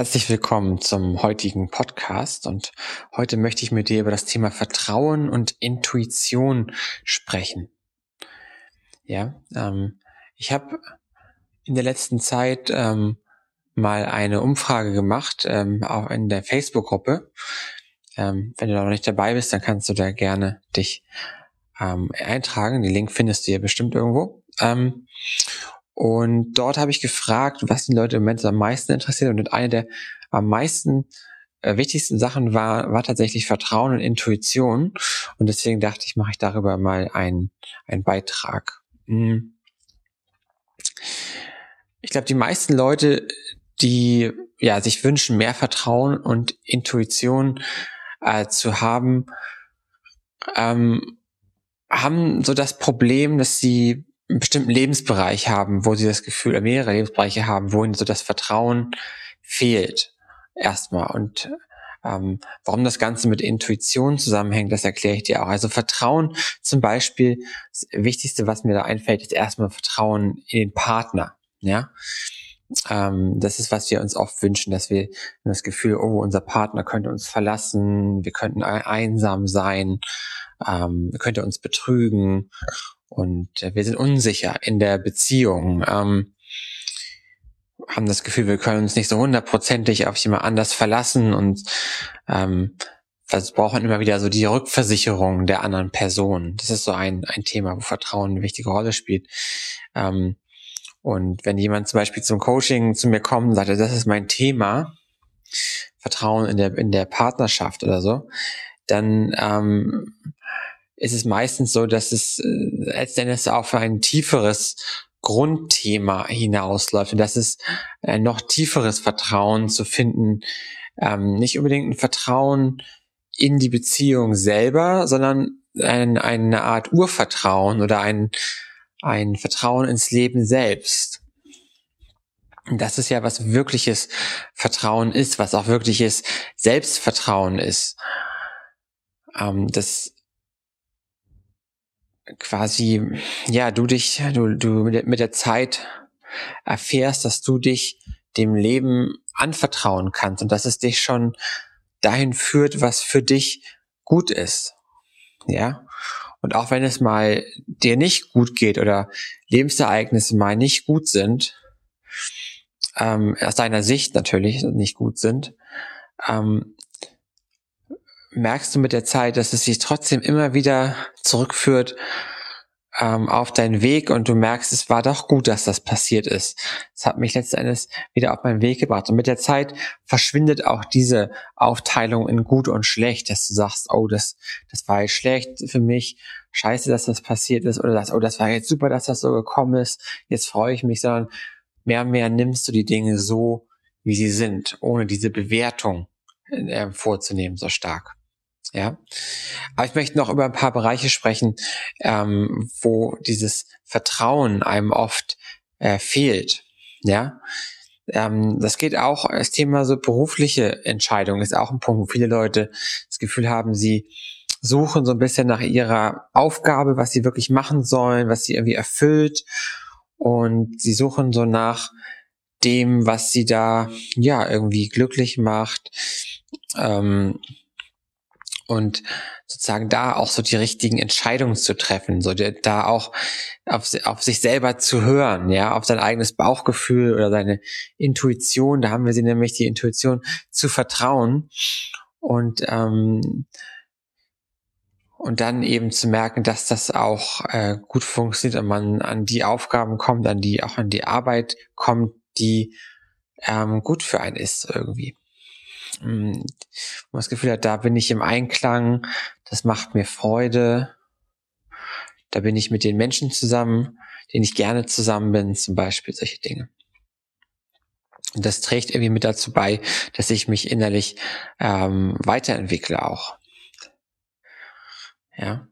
Herzlich willkommen zum heutigen Podcast und heute möchte ich mit dir über das Thema Vertrauen und Intuition sprechen. Ja, ähm, ich habe in der letzten Zeit ähm, mal eine Umfrage gemacht, ähm, auch in der Facebook-Gruppe. Ähm, wenn du da noch nicht dabei bist, dann kannst du da gerne dich ähm, eintragen. Den Link findest du ja bestimmt irgendwo. Ähm, und dort habe ich gefragt, was die Leute im Moment am meisten interessiert. Und eine der am meisten äh, wichtigsten Sachen war, war tatsächlich Vertrauen und Intuition. Und deswegen dachte ich, mache ich darüber mal einen, einen Beitrag. Hm. Ich glaube, die meisten Leute, die ja sich wünschen, mehr Vertrauen und Intuition äh, zu haben, ähm, haben so das Problem, dass sie einen bestimmten Lebensbereich haben, wo sie das Gefühl, mehrere Lebensbereiche haben, wo ihnen so das Vertrauen fehlt. Erstmal. Und ähm, warum das Ganze mit Intuition zusammenhängt, das erkläre ich dir auch. Also Vertrauen zum Beispiel, das Wichtigste, was mir da einfällt, ist erstmal Vertrauen in den Partner. Ja, ähm, das ist, was wir uns oft wünschen, dass wir das Gefühl, oh, unser Partner könnte uns verlassen, wir könnten einsam sein, ähm, könnte uns betrügen und äh, wir sind unsicher in der Beziehung, ähm, haben das Gefühl, wir können uns nicht so hundertprozentig auf jemand anders verlassen und ähm, also brauchen immer wieder so die Rückversicherung der anderen Person. Das ist so ein, ein Thema, wo Vertrauen eine wichtige Rolle spielt. Ähm, und wenn jemand zum Beispiel zum Coaching zu mir kommt und sagt, das ist mein Thema, Vertrauen in der, in der Partnerschaft oder so, dann ähm, ist es meistens so, dass es äh, letztendlich auf ein tieferes Grundthema hinausläuft und das ist ein noch tieferes Vertrauen zu finden, ähm, nicht unbedingt ein Vertrauen in die Beziehung selber, sondern ein, eine Art Urvertrauen oder ein, ein Vertrauen ins Leben selbst. Und das ist ja, was wirkliches Vertrauen ist, was auch wirkliches Selbstvertrauen ist. Ähm, das quasi, ja, du dich, du, du mit der, Zeit erfährst, dass du dich dem Leben anvertrauen kannst und dass es dich schon dahin führt, was für dich gut ist. Ja. Und auch wenn es mal dir nicht gut geht oder Lebensereignisse mal nicht gut sind, ähm, aus deiner Sicht natürlich nicht gut sind, ähm, merkst du mit der Zeit, dass es sich trotzdem immer wieder zurückführt ähm, auf deinen Weg und du merkst, es war doch gut, dass das passiert ist. Es hat mich letzten Endes wieder auf meinen Weg gebracht. Und mit der Zeit verschwindet auch diese Aufteilung in gut und schlecht, dass du sagst, oh, das, das war jetzt schlecht für mich, scheiße, dass das passiert ist, oder das, oh, das war jetzt super, dass das so gekommen ist, jetzt freue ich mich, sondern mehr und mehr nimmst du die Dinge so, wie sie sind, ohne diese Bewertung äh, vorzunehmen, so stark. Ja, aber ich möchte noch über ein paar Bereiche sprechen, ähm, wo dieses Vertrauen einem oft äh, fehlt. Ja, ähm, das geht auch das Thema so berufliche Entscheidungen ist auch ein Punkt, wo viele Leute das Gefühl haben, sie suchen so ein bisschen nach ihrer Aufgabe, was sie wirklich machen sollen, was sie irgendwie erfüllt und sie suchen so nach dem, was sie da ja irgendwie glücklich macht. Ähm, und sozusagen da auch so die richtigen Entscheidungen zu treffen, so da auch auf, auf sich selber zu hören, ja, auf sein eigenes Bauchgefühl oder seine Intuition, da haben wir sie nämlich die Intuition zu vertrauen und ähm, und dann eben zu merken, dass das auch äh, gut funktioniert und man an die Aufgaben kommt, an die auch an die Arbeit kommt, die ähm, gut für einen ist irgendwie. Mm, wo man das Gefühl hat, da bin ich im Einklang, das macht mir Freude, da bin ich mit den Menschen zusammen, denen ich gerne zusammen bin, zum Beispiel solche Dinge. Und das trägt irgendwie mit dazu bei, dass ich mich innerlich ähm, weiterentwickle auch. Ja.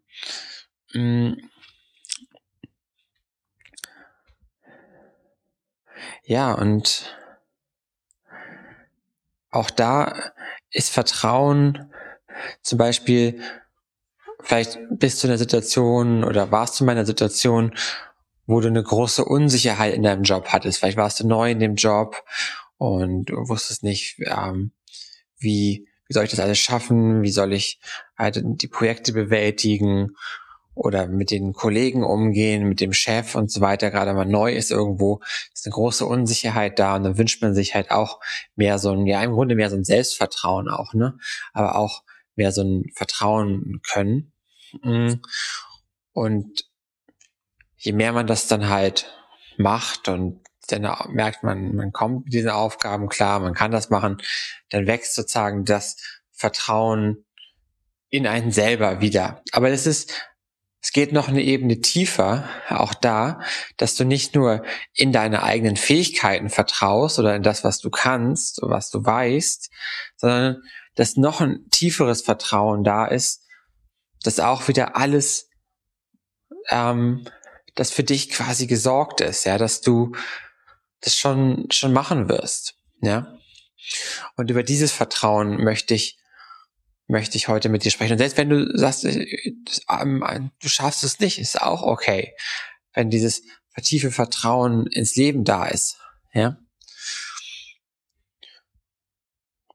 Mm. Ja, und auch da ist Vertrauen zum Beispiel, vielleicht bist du in einer Situation oder warst du in einer Situation, wo du eine große Unsicherheit in deinem Job hattest. Vielleicht warst du neu in dem Job und wusstest nicht, ähm, wie, wie soll ich das alles schaffen, wie soll ich halt die Projekte bewältigen oder mit den Kollegen umgehen, mit dem Chef und so weiter, gerade mal neu ist irgendwo, ist eine große Unsicherheit da und dann wünscht man sich halt auch mehr so ein, ja im Grunde mehr so ein Selbstvertrauen auch, ne? Aber auch mehr so ein Vertrauen können. Mm. Und je mehr man das dann halt macht und dann merkt man, man kommt mit diesen Aufgaben klar, man kann das machen, dann wächst sozusagen das Vertrauen in einen selber wieder. Aber es ist, es geht noch eine Ebene tiefer, auch da, dass du nicht nur in deine eigenen Fähigkeiten vertraust oder in das, was du kannst, was du weißt, sondern dass noch ein tieferes Vertrauen da ist, dass auch wieder alles, ähm, das für dich quasi gesorgt ist, ja, dass du das schon, schon machen wirst, ja. Und über dieses Vertrauen möchte ich, möchte ich heute mit dir sprechen. Und selbst wenn du sagst, äh, ähm, du schaffst es nicht, ist auch okay. Wenn dieses tiefe Vertrauen ins Leben da ist, ja.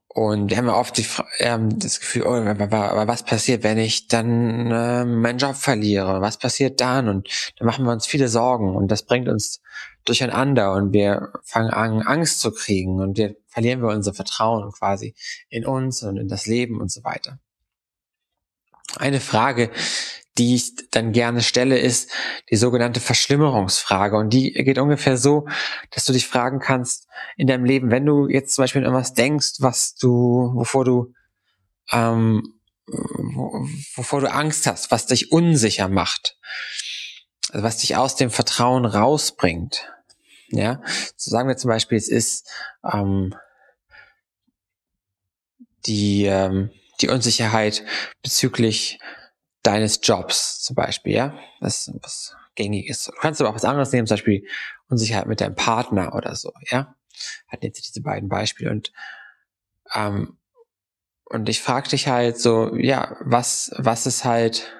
Und wir haben ja oft die, ähm, das Gefühl, oh, aber was passiert, wenn ich dann äh, meinen Job verliere? Was passiert dann? Und dann machen wir uns viele Sorgen und das bringt uns durcheinander und wir fangen an, Angst zu kriegen und wir verlieren wir unser Vertrauen quasi in uns und in das Leben und so weiter. Eine Frage, die ich dann gerne stelle, ist die sogenannte Verschlimmerungsfrage. Und die geht ungefähr so, dass du dich fragen kannst in deinem Leben, wenn du jetzt zum Beispiel an irgendwas denkst, was du, wovor du, ähm, wovor du Angst hast, was dich unsicher macht, also was dich aus dem Vertrauen rausbringt. Ja, so sagen wir zum Beispiel, es ist ähm, die, ähm, die Unsicherheit bezüglich deines Jobs zum Beispiel, ja, was, was gängig ist. Du kannst aber auch was anderes nehmen, zum Beispiel Unsicherheit mit deinem Partner oder so, ja. Hat jetzt diese beiden Beispiele und ähm, und ich frage dich halt so, ja, was was ist halt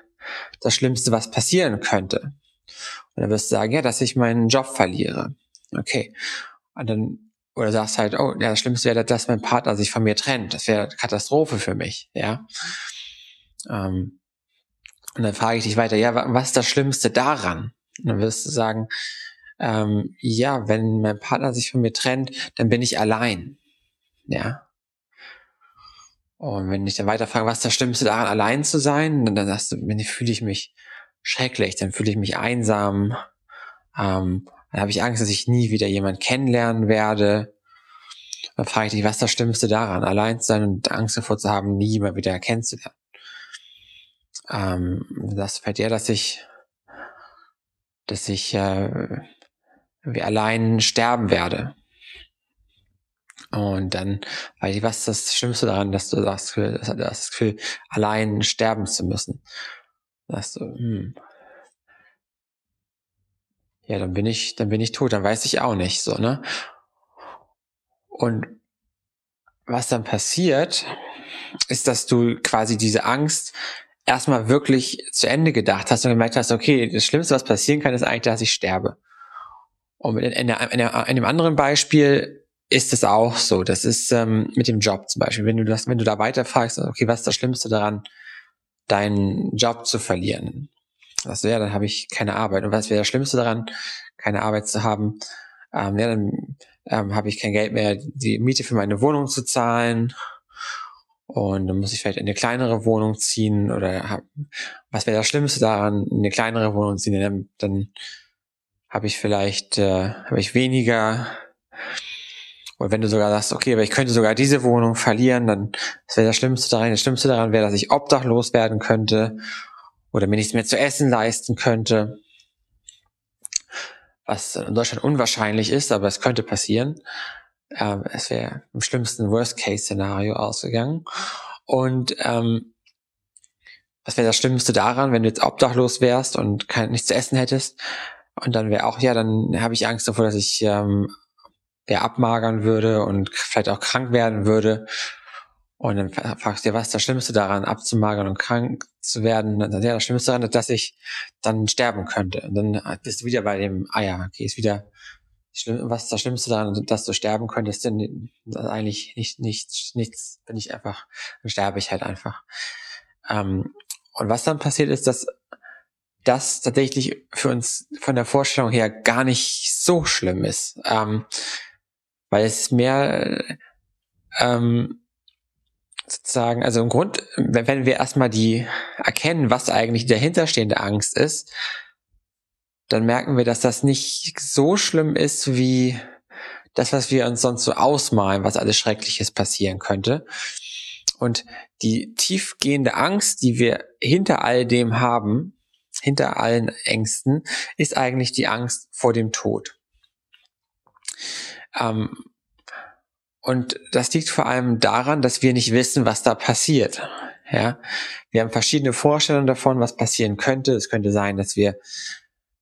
das Schlimmste, was passieren könnte? Und dann wirst du sagen, ja, dass ich meinen Job verliere. Okay. Und dann oder sagst halt, oh, ja, das Schlimmste wäre, dass mein Partner sich von mir trennt. Das wäre Katastrophe für mich, ja. Ähm, und dann frage ich dich weiter, ja, was ist das Schlimmste daran? Und dann wirst du sagen, ähm, ja, wenn mein Partner sich von mir trennt, dann bin ich allein. Ja. Und wenn ich dann weiter frage, was ist das Schlimmste daran, allein zu sein, dann, dann sagst du, dann fühle ich mich schrecklich, dann fühle ich mich einsam, ähm, dann habe ich Angst, dass ich nie wieder jemand kennenlernen werde. Dann frage ich dich, was ist das Schlimmste daran, allein zu sein und Angst davor zu haben, nie mal wieder kennenzulernen ähm, das fällt dir, dass ich, dass ich äh, wie allein sterben werde. Und dann, weil was ist das Schlimmste daran, dass du sagst, das, das Gefühl, allein sterben zu müssen. Sagst du, hm. Ja, dann bin ich, dann bin ich tot, dann weiß ich auch nicht, so, ne? Und was dann passiert, ist, dass du quasi diese Angst erstmal wirklich zu Ende gedacht hast und gemerkt hast, okay, das Schlimmste, was passieren kann, ist eigentlich, dass ich sterbe. Und in, in, in, in einem anderen Beispiel ist es auch so. Das ist ähm, mit dem Job zum Beispiel. Wenn du das, wenn du da weiter fragst, okay, was ist das Schlimmste daran, deinen Job zu verlieren? Also ja, dann habe ich keine Arbeit. Und was wäre das Schlimmste daran, keine Arbeit zu haben? Ähm, ja, dann ähm, habe ich kein Geld mehr, die Miete für meine Wohnung zu zahlen und dann muss ich vielleicht in eine kleinere Wohnung ziehen oder hab, was wäre das Schlimmste daran, in eine kleinere Wohnung ziehen? Dann, dann habe ich vielleicht äh, habe ich weniger. Und wenn du sogar sagst, okay, aber ich könnte sogar diese Wohnung verlieren, dann wäre das Schlimmste daran. Das Schlimmste daran wäre, dass ich obdachlos werden könnte oder mir nichts mehr zu essen leisten könnte. Was in Deutschland unwahrscheinlich ist, aber es könnte passieren äh, es wäre im schlimmsten Worst-Case-Szenario ausgegangen. Und ähm, was wäre das Schlimmste daran, wenn du jetzt obdachlos wärst und kein, nichts zu essen hättest? Und dann wäre auch, ja, dann habe ich Angst davor, dass ich ähm, ja, abmagern würde und vielleicht auch krank werden würde. Und dann fragst du dir, was ist das Schlimmste daran, abzumagern und krank zu werden? Ja, das Schlimmste daran ist, dass ich dann sterben könnte. Und dann bist du wieder bei dem, ah ja, okay, ist wieder was das Schlimmste daran, dass du sterben könntest, denn eigentlich nicht, nichts, nichts, bin ich einfach, dann sterbe ich halt einfach. Ähm, und was dann passiert ist, dass das tatsächlich für uns von der Vorstellung her gar nicht so schlimm ist, ähm, weil es mehr ähm, sozusagen, also im Grund, wenn wir erstmal die erkennen, was eigentlich dahinterstehende Angst ist, dann merken wir, dass das nicht so schlimm ist wie das, was wir uns sonst so ausmalen, was alles Schreckliches passieren könnte. Und die tiefgehende Angst, die wir hinter all dem haben, hinter allen Ängsten, ist eigentlich die Angst vor dem Tod. Ähm, und das liegt vor allem daran, dass wir nicht wissen, was da passiert. Ja, wir haben verschiedene Vorstellungen davon, was passieren könnte. Es könnte sein, dass wir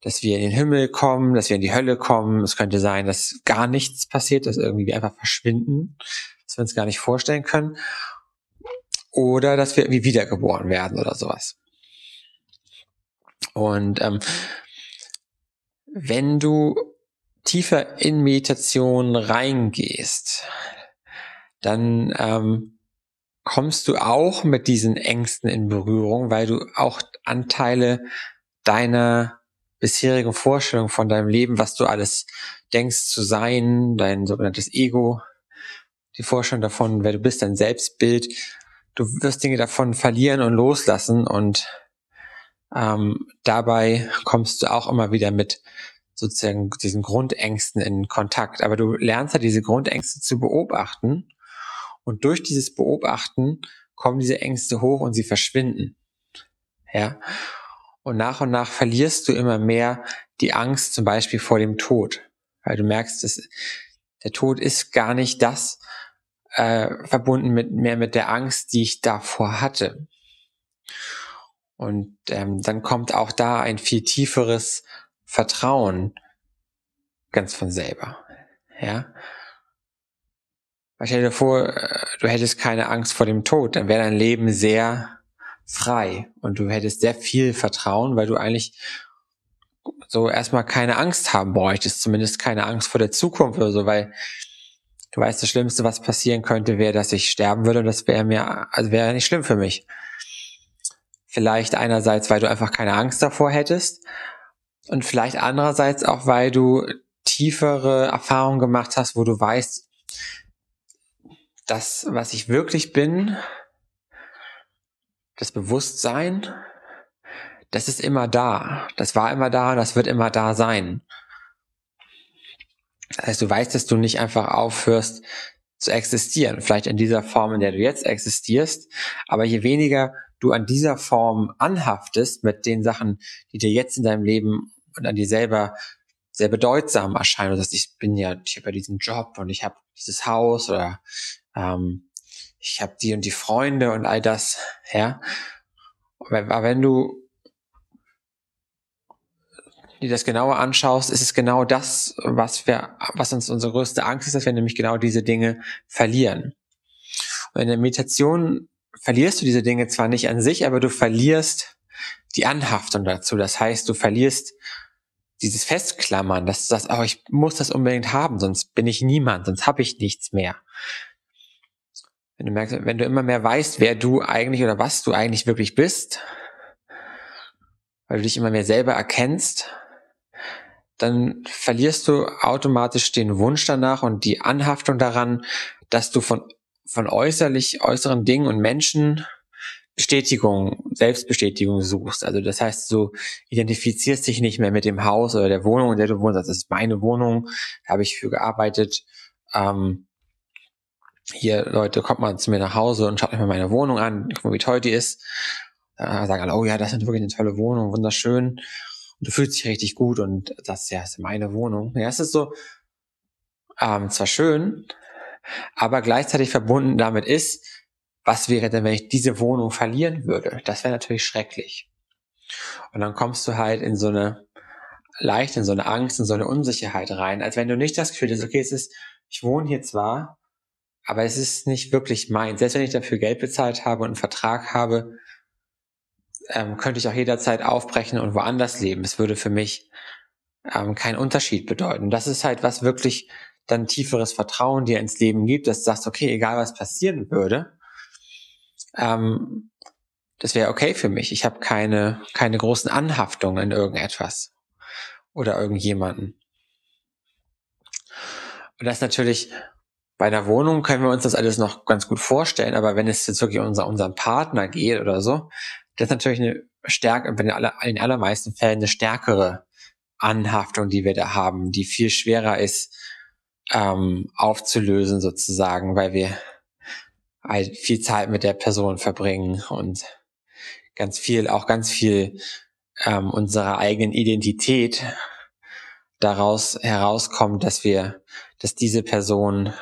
dass wir in den Himmel kommen, dass wir in die Hölle kommen. Es könnte sein, dass gar nichts passiert, dass irgendwie wir einfach verschwinden, dass wir uns gar nicht vorstellen können. Oder dass wir irgendwie wiedergeboren werden oder sowas. Und ähm, wenn du tiefer in Meditation reingehst, dann ähm, kommst du auch mit diesen Ängsten in Berührung, weil du auch Anteile deiner bisherigen Vorstellung von deinem Leben, was du alles denkst zu sein, dein sogenanntes Ego, die Vorstellung davon, wer du bist, dein Selbstbild. Du wirst Dinge davon verlieren und loslassen und ähm, dabei kommst du auch immer wieder mit sozusagen diesen Grundängsten in Kontakt. Aber du lernst ja diese Grundängste zu beobachten und durch dieses Beobachten kommen diese Ängste hoch und sie verschwinden. Ja. Und nach und nach verlierst du immer mehr die Angst zum Beispiel vor dem Tod. Weil du merkst, dass der Tod ist gar nicht das äh, verbunden mit mehr mit der Angst, die ich davor hatte. Und ähm, dann kommt auch da ein viel tieferes Vertrauen ganz von selber. Ja. Stell dir vor, äh, du hättest keine Angst vor dem Tod, dann wäre dein Leben sehr frei und du hättest sehr viel Vertrauen, weil du eigentlich so erstmal keine Angst haben bräuchtest, zumindest keine Angst vor der Zukunft oder so, weil du weißt, das Schlimmste, was passieren könnte, wäre, dass ich sterben würde und das wäre mir, also wäre nicht schlimm für mich. Vielleicht einerseits, weil du einfach keine Angst davor hättest und vielleicht andererseits auch, weil du tiefere Erfahrungen gemacht hast, wo du weißt, das, was ich wirklich bin, das Bewusstsein, das ist immer da. Das war immer da, das wird immer da sein. Das heißt, du weißt, dass du nicht einfach aufhörst zu existieren. Vielleicht in dieser Form, in der du jetzt existierst. Aber je weniger du an dieser Form anhaftest mit den Sachen, die dir jetzt in deinem Leben und an dir selber sehr bedeutsam erscheinen. Du sagst, ich bin ja, ich habe ja diesen Job und ich habe dieses Haus oder ähm, ich habe die und die Freunde und all das, ja. Aber wenn du dir das genauer anschaust, ist es genau das, was wir, was uns unsere größte Angst ist, dass wir nämlich genau diese Dinge verlieren. Und in der Meditation verlierst du diese Dinge zwar nicht an sich, aber du verlierst die Anhaftung dazu. Das heißt, du verlierst dieses Festklammern, dass du sagst, oh, ich muss das unbedingt haben, sonst bin ich niemand, sonst habe ich nichts mehr. Wenn du merkst, wenn du immer mehr weißt, wer du eigentlich oder was du eigentlich wirklich bist, weil du dich immer mehr selber erkennst, dann verlierst du automatisch den Wunsch danach und die Anhaftung daran, dass du von, von äußerlich, äußeren Dingen und Menschen Bestätigung, Selbstbestätigung suchst. Also das heißt, du identifizierst dich nicht mehr mit dem Haus oder der Wohnung, in der du wohnst. Das ist meine Wohnung, da habe ich für gearbeitet. Ähm, hier, Leute, kommt mal zu mir nach Hause und schaut euch mal meine Wohnung an, guck mal, wie toll die ist. Da sagen alle, oh ja, das ist wirklich eine tolle Wohnung, wunderschön. Und du fühlst dich richtig gut und das ja, ist meine Wohnung. Ja, es ist so, ähm, zwar schön, aber gleichzeitig verbunden damit ist, was wäre denn, wenn ich diese Wohnung verlieren würde? Das wäre natürlich schrecklich. Und dann kommst du halt in so eine, leicht in so eine Angst, in so eine Unsicherheit rein, als wenn du nicht das Gefühl hast, okay, es ist, ich wohne hier zwar, aber es ist nicht wirklich mein. Selbst wenn ich dafür Geld bezahlt habe und einen Vertrag habe, ähm, könnte ich auch jederzeit aufbrechen und woanders leben. Es würde für mich ähm, keinen Unterschied bedeuten. Das ist halt was wirklich dann tieferes Vertrauen dir ins Leben gibt, dass du sagst, okay, egal was passieren würde, ähm, das wäre okay für mich. Ich habe keine, keine großen Anhaftungen in irgendetwas oder irgendjemanden. Und das natürlich bei einer Wohnung können wir uns das alles noch ganz gut vorstellen, aber wenn es jetzt wirklich um unser, unseren Partner geht oder so, das ist natürlich eine stärke, in den allermeisten Fällen eine stärkere Anhaftung, die wir da haben, die viel schwerer ist ähm, aufzulösen sozusagen, weil wir halt viel Zeit mit der Person verbringen und ganz viel, auch ganz viel ähm, unserer eigenen Identität daraus herauskommt, dass wir, dass diese Person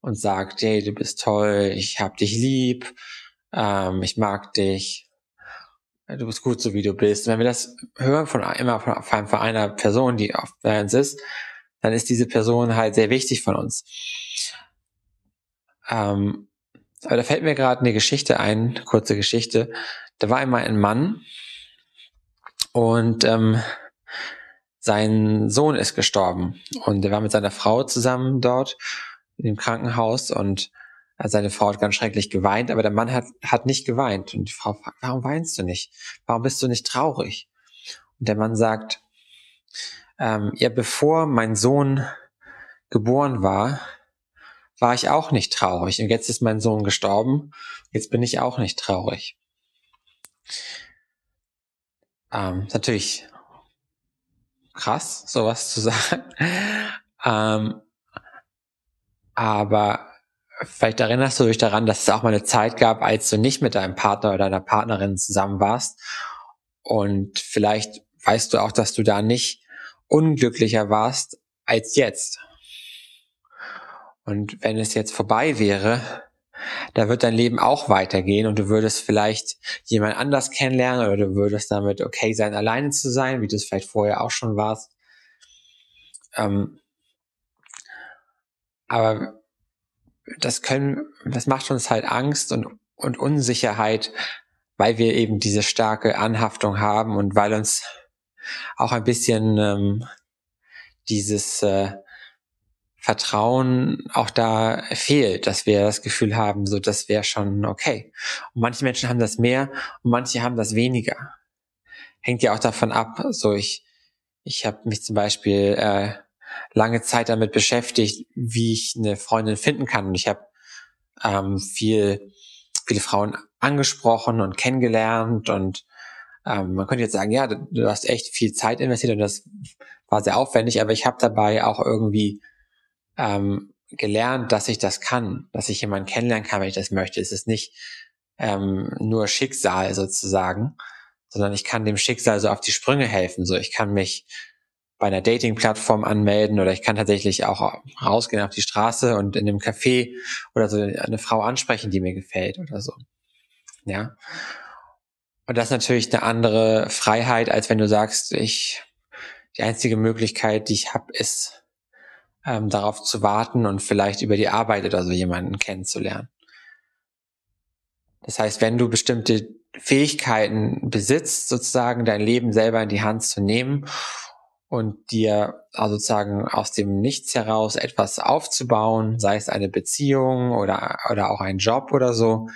uns sagt, hey, du bist toll, ich hab dich lieb, ähm, ich mag dich, du bist gut so wie du bist. Und wenn wir das hören von immer von, von einer Person, die auf bei uns ist, dann ist diese Person halt sehr wichtig von uns. Ähm, aber da fällt mir gerade eine Geschichte ein, kurze Geschichte. Da war einmal ein Mann und ähm, sein Sohn ist gestorben und er war mit seiner Frau zusammen dort dem Krankenhaus und seine Frau hat ganz schrecklich geweint, aber der Mann hat, hat nicht geweint. Und die Frau fragt, warum weinst du nicht? Warum bist du nicht traurig? Und der Mann sagt, ähm, ja, bevor mein Sohn geboren war, war ich auch nicht traurig. Und jetzt ist mein Sohn gestorben. Jetzt bin ich auch nicht traurig. Ähm, natürlich krass, sowas zu sagen. Ähm, aber vielleicht erinnerst du dich daran, dass es auch mal eine Zeit gab, als du nicht mit deinem Partner oder deiner Partnerin zusammen warst. Und vielleicht weißt du auch, dass du da nicht unglücklicher warst als jetzt. Und wenn es jetzt vorbei wäre, da wird dein Leben auch weitergehen und du würdest vielleicht jemand anders kennenlernen oder du würdest damit okay sein, alleine zu sein, wie du es vielleicht vorher auch schon warst. Ähm, aber das können, das macht uns halt Angst und, und Unsicherheit, weil wir eben diese starke Anhaftung haben und weil uns auch ein bisschen ähm, dieses äh, Vertrauen auch da fehlt, dass wir das Gefühl haben, so das wäre schon okay. Und manche Menschen haben das mehr und manche haben das weniger. Hängt ja auch davon ab. So ich, ich habe mich zum Beispiel äh, lange Zeit damit beschäftigt, wie ich eine Freundin finden kann. Und ich habe ähm, viel, viele Frauen angesprochen und kennengelernt und ähm, man könnte jetzt sagen, ja, du, hast echt viel Zeit investiert und das war sehr aufwendig, aber ich habe dabei auch irgendwie ähm, gelernt, dass ich das kann, dass ich jemanden kennenlernen kann, wenn ich das möchte. Es ist nicht ähm, nur Schicksal sozusagen, sondern ich kann dem Schicksal so auf die Sprünge helfen. So, ich kann mich bei einer Dating-Plattform anmelden oder ich kann tatsächlich auch rausgehen auf die Straße und in einem Café oder so eine Frau ansprechen, die mir gefällt oder so. Ja. Und das ist natürlich eine andere Freiheit, als wenn du sagst, ich, die einzige Möglichkeit, die ich habe, ist, ähm, darauf zu warten und vielleicht über die Arbeit oder so jemanden kennenzulernen. Das heißt, wenn du bestimmte Fähigkeiten besitzt, sozusagen dein Leben selber in die Hand zu nehmen und dir also sozusagen aus dem Nichts heraus etwas aufzubauen, sei es eine Beziehung oder, oder auch ein Job oder so,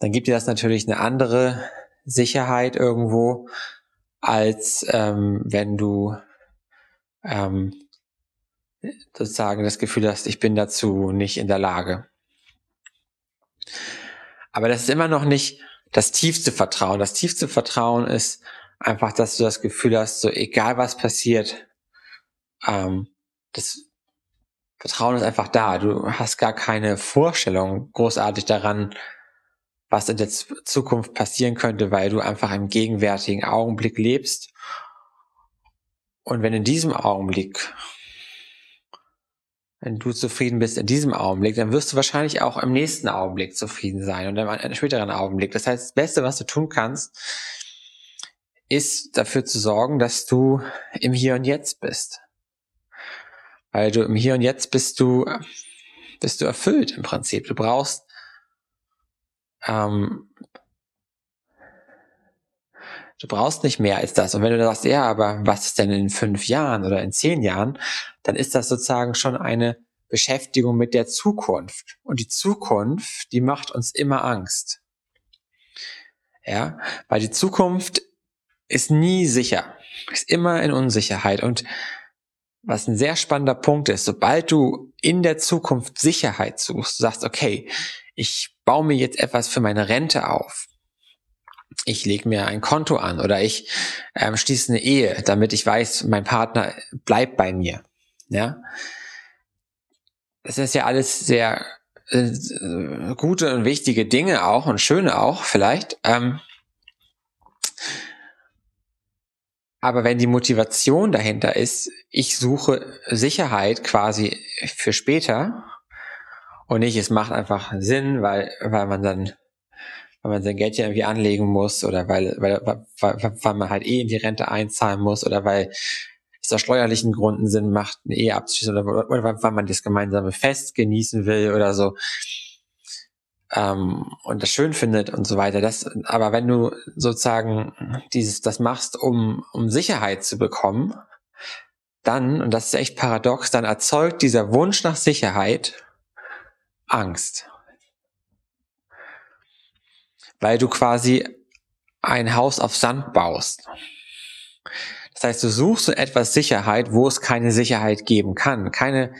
dann gibt dir das natürlich eine andere Sicherheit irgendwo, als ähm, wenn du ähm, sozusagen das Gefühl hast, ich bin dazu nicht in der Lage. Aber das ist immer noch nicht das tiefste Vertrauen. Das tiefste Vertrauen ist, einfach, dass du das Gefühl hast, so egal was passiert, ähm, das Vertrauen ist einfach da. Du hast gar keine Vorstellung großartig daran, was in der Zukunft passieren könnte, weil du einfach im gegenwärtigen Augenblick lebst. Und wenn in diesem Augenblick, wenn du zufrieden bist in diesem Augenblick, dann wirst du wahrscheinlich auch im nächsten Augenblick zufrieden sein und einem späteren Augenblick. Das heißt, das Beste, was du tun kannst, ist dafür zu sorgen, dass du im Hier und Jetzt bist. Weil du im Hier und Jetzt bist du, bist du erfüllt im Prinzip. Du brauchst ähm, Du brauchst nicht mehr als das. Und wenn du sagst, ja, aber was ist denn in fünf Jahren oder in zehn Jahren, dann ist das sozusagen schon eine Beschäftigung mit der Zukunft. Und die Zukunft, die macht uns immer Angst. Ja, weil die Zukunft ist nie sicher, ist immer in Unsicherheit. Und was ein sehr spannender Punkt ist, sobald du in der Zukunft Sicherheit suchst, du sagst, okay, ich baue mir jetzt etwas für meine Rente auf. Ich lege mir ein Konto an oder ich ähm, schließe eine Ehe, damit ich weiß, mein Partner bleibt bei mir. Ja, das ist ja alles sehr äh, gute und wichtige Dinge auch und schöne auch vielleicht. Ähm, aber wenn die Motivation dahinter ist, ich suche Sicherheit quasi für später und nicht, es macht einfach Sinn, weil, weil man dann, weil man sein Geld ja irgendwie anlegen muss oder weil, weil, weil, weil man halt eh in die Rente einzahlen muss oder weil es aus steuerlichen Gründen Sinn macht, eine Ehe abzuschließen oder, oder weil man das gemeinsame Fest genießen will oder so ähm, und das schön findet und so weiter. Das, aber wenn du sozusagen dieses, das machst, um, um Sicherheit zu bekommen, dann, und das ist echt paradox, dann erzeugt dieser Wunsch nach Sicherheit Angst. Weil du quasi ein Haus auf Sand baust. Das heißt, du suchst so etwas Sicherheit, wo es keine Sicherheit geben kann. Keine,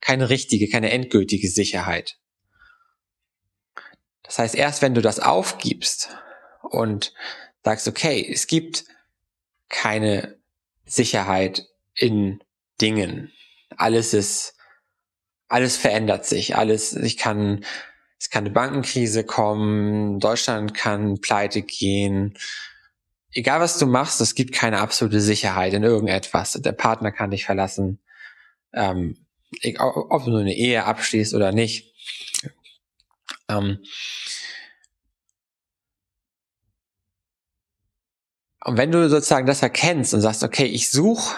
keine richtige, keine endgültige Sicherheit. Das heißt, erst wenn du das aufgibst und sagst, okay, es gibt keine Sicherheit in Dingen. Alles ist, alles verändert sich. Alles, ich kann, es kann eine Bankenkrise kommen, Deutschland kann pleite gehen, egal was du machst, es gibt keine absolute Sicherheit in irgendetwas. Der Partner kann dich verlassen. Ähm, ob du eine Ehe abschließt oder nicht. Ähm, und wenn du sozusagen das erkennst und sagst, okay, ich suche,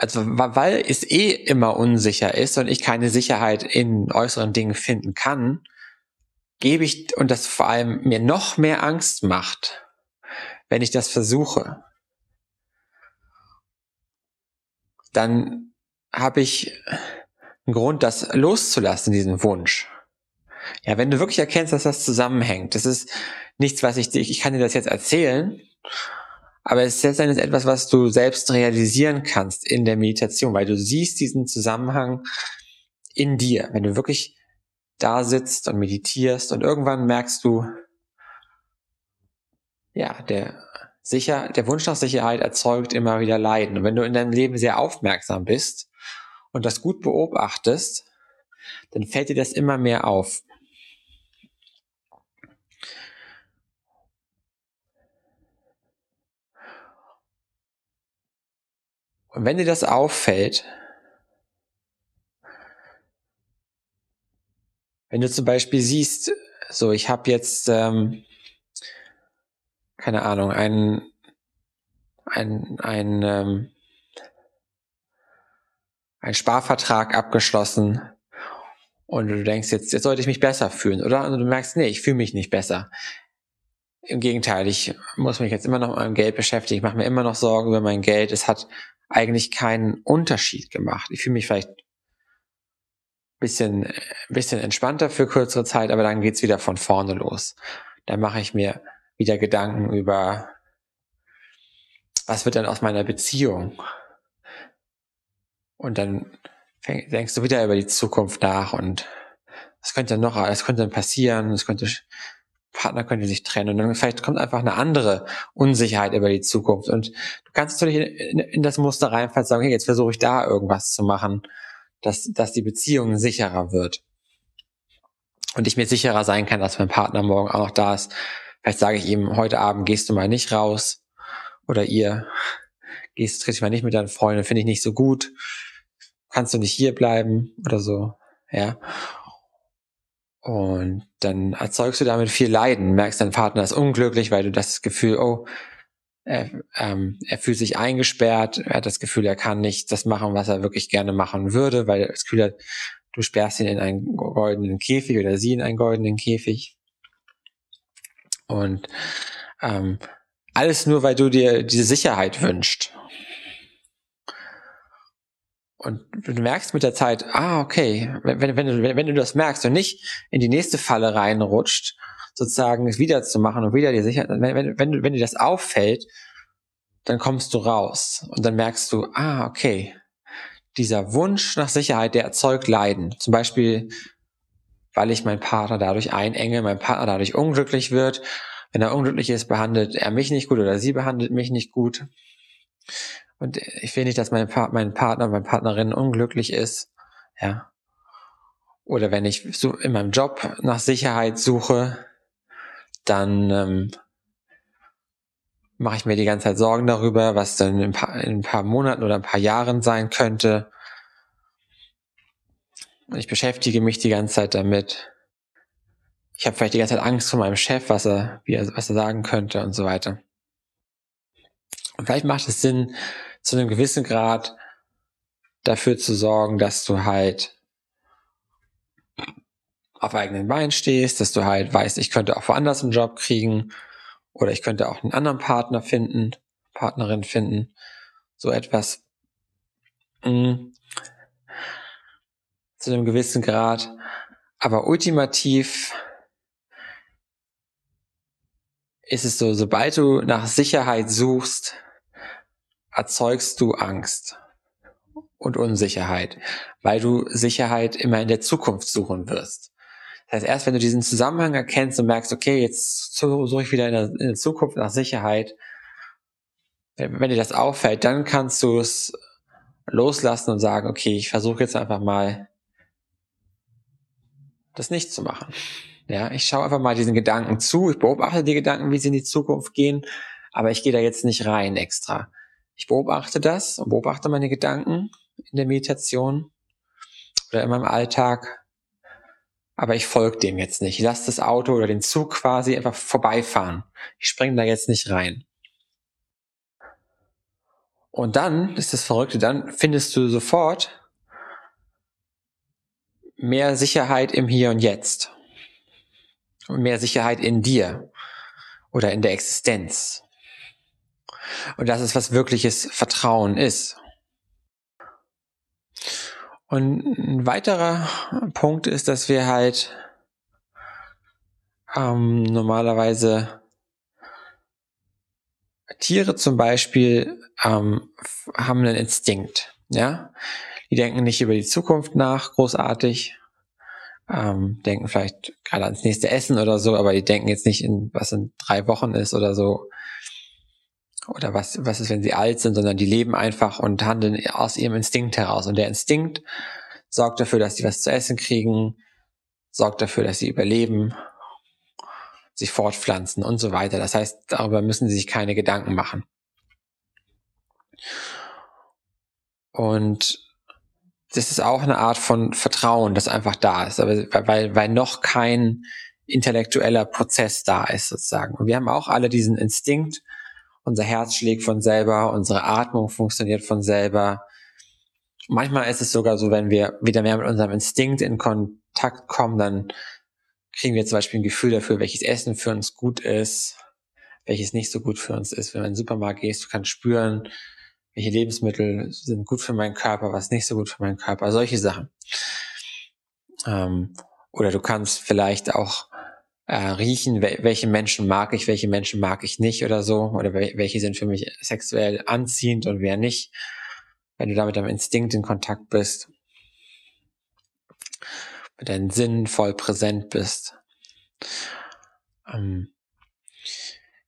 also weil es eh immer unsicher ist und ich keine Sicherheit in äußeren Dingen finden kann, gebe ich, und das vor allem mir noch mehr Angst macht, wenn ich das versuche, dann habe ich einen Grund, das loszulassen, diesen Wunsch. Ja, wenn du wirklich erkennst, dass das zusammenhängt, das ist nichts, was ich, ich kann dir das jetzt erzählen, aber es ist etwas, was du selbst realisieren kannst in der Meditation, weil du siehst diesen Zusammenhang in dir. Wenn du wirklich da sitzt und meditierst und irgendwann merkst du, ja, der sicher, der Wunsch nach Sicherheit erzeugt immer wieder Leiden. Und wenn du in deinem Leben sehr aufmerksam bist und das gut beobachtest, dann fällt dir das immer mehr auf. Und wenn dir das auffällt, wenn du zum Beispiel siehst, so ich habe jetzt ähm, keine Ahnung, ein, ein, ein, ähm, ein Sparvertrag abgeschlossen und du denkst, jetzt, jetzt sollte ich mich besser fühlen, oder? Und du merkst, nee, ich fühle mich nicht besser. Im Gegenteil, ich muss mich jetzt immer noch mit meinem Geld beschäftigen, ich mache mir immer noch Sorgen über mein Geld. Es hat eigentlich keinen Unterschied gemacht. Ich fühle mich vielleicht bisschen, bisschen entspannter für kürzere Zeit, aber dann geht's wieder von vorne los. Dann mache ich mir wieder Gedanken über, was wird denn aus meiner Beziehung? Und dann denkst du wieder über die Zukunft nach und was könnte noch, es könnte dann passieren, es könnte, Partner könnte sich trennen und dann vielleicht kommt einfach eine andere Unsicherheit über die Zukunft und du kannst natürlich in, in, in das Muster reinfallen und sagen, hey, jetzt versuche ich da irgendwas zu machen, dass, dass die Beziehung sicherer wird und ich mir sicherer sein kann, dass mein Partner morgen auch noch da ist, Vielleicht sage ich ihm, heute Abend gehst du mal nicht raus oder ihr gehst, triffst dich mal nicht mit deinen Freunden, finde ich nicht so gut. Kannst du nicht hier bleiben oder so, ja. Und dann erzeugst du damit viel Leiden, merkst, dein Partner ist unglücklich, weil du das Gefühl, oh, er, ähm, er fühlt sich eingesperrt, er hat das Gefühl, er kann nicht das machen, was er wirklich gerne machen würde, weil er das Gefühl hat, du sperrst ihn in einen goldenen Käfig oder sie in einen goldenen Käfig. Und ähm, Alles nur, weil du dir diese Sicherheit wünschst. Und du merkst mit der Zeit, ah, okay, wenn, wenn, du, wenn du das merkst und nicht in die nächste Falle reinrutscht, sozusagen es wieder zu machen und wieder die Sicherheit, wenn, wenn, wenn, wenn dir das auffällt, dann kommst du raus und dann merkst du, ah, okay, dieser Wunsch nach Sicherheit, der erzeugt Leiden. Zum Beispiel, weil ich meinen Partner dadurch einenge, mein Partner dadurch unglücklich wird. Wenn er unglücklich ist, behandelt er mich nicht gut oder sie behandelt mich nicht gut. Und ich will nicht, dass mein, pa mein Partner, meine Partnerin unglücklich ist. Ja. Oder wenn ich so in meinem Job nach Sicherheit suche, dann ähm, mache ich mir die ganze Zeit Sorgen darüber, was dann in ein, paar, in ein paar Monaten oder ein paar Jahren sein könnte. Ich beschäftige mich die ganze Zeit damit. Ich habe vielleicht die ganze Zeit Angst vor meinem Chef, was er, wie er, was er sagen könnte und so weiter. Und vielleicht macht es Sinn, zu einem gewissen Grad dafür zu sorgen, dass du halt auf eigenen Beinen stehst, dass du halt weißt, ich könnte auch woanders einen Job kriegen oder ich könnte auch einen anderen Partner finden, Partnerin finden, so etwas. Mhm. Zu einem gewissen Grad. Aber ultimativ ist es so, sobald du nach Sicherheit suchst, erzeugst du Angst und Unsicherheit, weil du Sicherheit immer in der Zukunft suchen wirst. Das heißt, erst wenn du diesen Zusammenhang erkennst und merkst, okay, jetzt suche ich wieder in der, in der Zukunft nach Sicherheit, wenn dir das auffällt, dann kannst du es loslassen und sagen, okay, ich versuche jetzt einfach mal, das nicht zu machen. Ja, ich schaue einfach mal diesen Gedanken zu, ich beobachte die Gedanken, wie sie in die Zukunft gehen, aber ich gehe da jetzt nicht rein extra. Ich beobachte das und beobachte meine Gedanken in der Meditation oder in meinem Alltag. Aber ich folge dem jetzt nicht. Ich lasse das Auto oder den Zug quasi einfach vorbeifahren. Ich springe da jetzt nicht rein. Und dann ist das Verrückte, dann findest du sofort mehr Sicherheit im Hier und Jetzt. Mehr Sicherheit in dir oder in der Existenz. Und das ist, was wirkliches Vertrauen ist. Und ein weiterer Punkt ist, dass wir halt ähm, normalerweise Tiere zum Beispiel ähm, haben einen Instinkt, ja. Die denken nicht über die Zukunft nach, großartig, ähm, denken vielleicht gerade ans nächste Essen oder so, aber die denken jetzt nicht in, was in drei Wochen ist oder so, oder was, was ist, wenn sie alt sind, sondern die leben einfach und handeln aus ihrem Instinkt heraus. Und der Instinkt sorgt dafür, dass sie was zu essen kriegen, sorgt dafür, dass sie überleben, sich fortpflanzen und so weiter. Das heißt, darüber müssen sie sich keine Gedanken machen. Und das ist auch eine Art von Vertrauen, das einfach da ist, aber weil, weil noch kein intellektueller Prozess da ist sozusagen. Und wir haben auch alle diesen Instinkt, unser Herz schlägt von selber, unsere Atmung funktioniert von selber. Manchmal ist es sogar so, wenn wir wieder mehr mit unserem Instinkt in Kontakt kommen, dann kriegen wir zum Beispiel ein Gefühl dafür, welches Essen für uns gut ist, welches nicht so gut für uns ist. Wenn du in den Supermarkt gehst, du kannst spüren, welche Lebensmittel sind gut für meinen Körper, was nicht so gut für meinen Körper, solche Sachen. Ähm, oder du kannst vielleicht auch äh, riechen, welche Menschen mag ich, welche Menschen mag ich nicht oder so, oder welche sind für mich sexuell anziehend und wer nicht, wenn du da mit deinem Instinkt in Kontakt bist, mit deinem Sinn voll präsent bist. Ähm,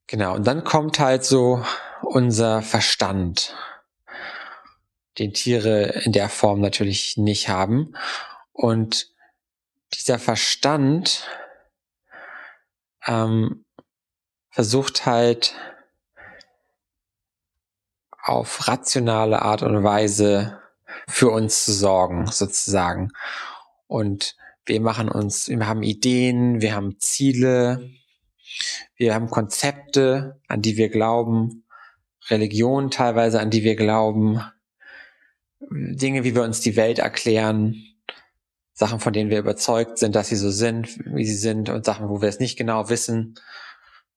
genau, und dann kommt halt so unser Verstand, den Tiere in der Form natürlich nicht haben. Und dieser Verstand ähm, versucht halt auf rationale Art und Weise für uns zu sorgen, sozusagen. Und wir machen uns, wir haben Ideen, wir haben Ziele, wir haben Konzepte, an die wir glauben, Religionen teilweise, an die wir glauben, Dinge, wie wir uns die Welt erklären, Sachen, von denen wir überzeugt sind, dass sie so sind, wie sie sind und Sachen, wo wir es nicht genau wissen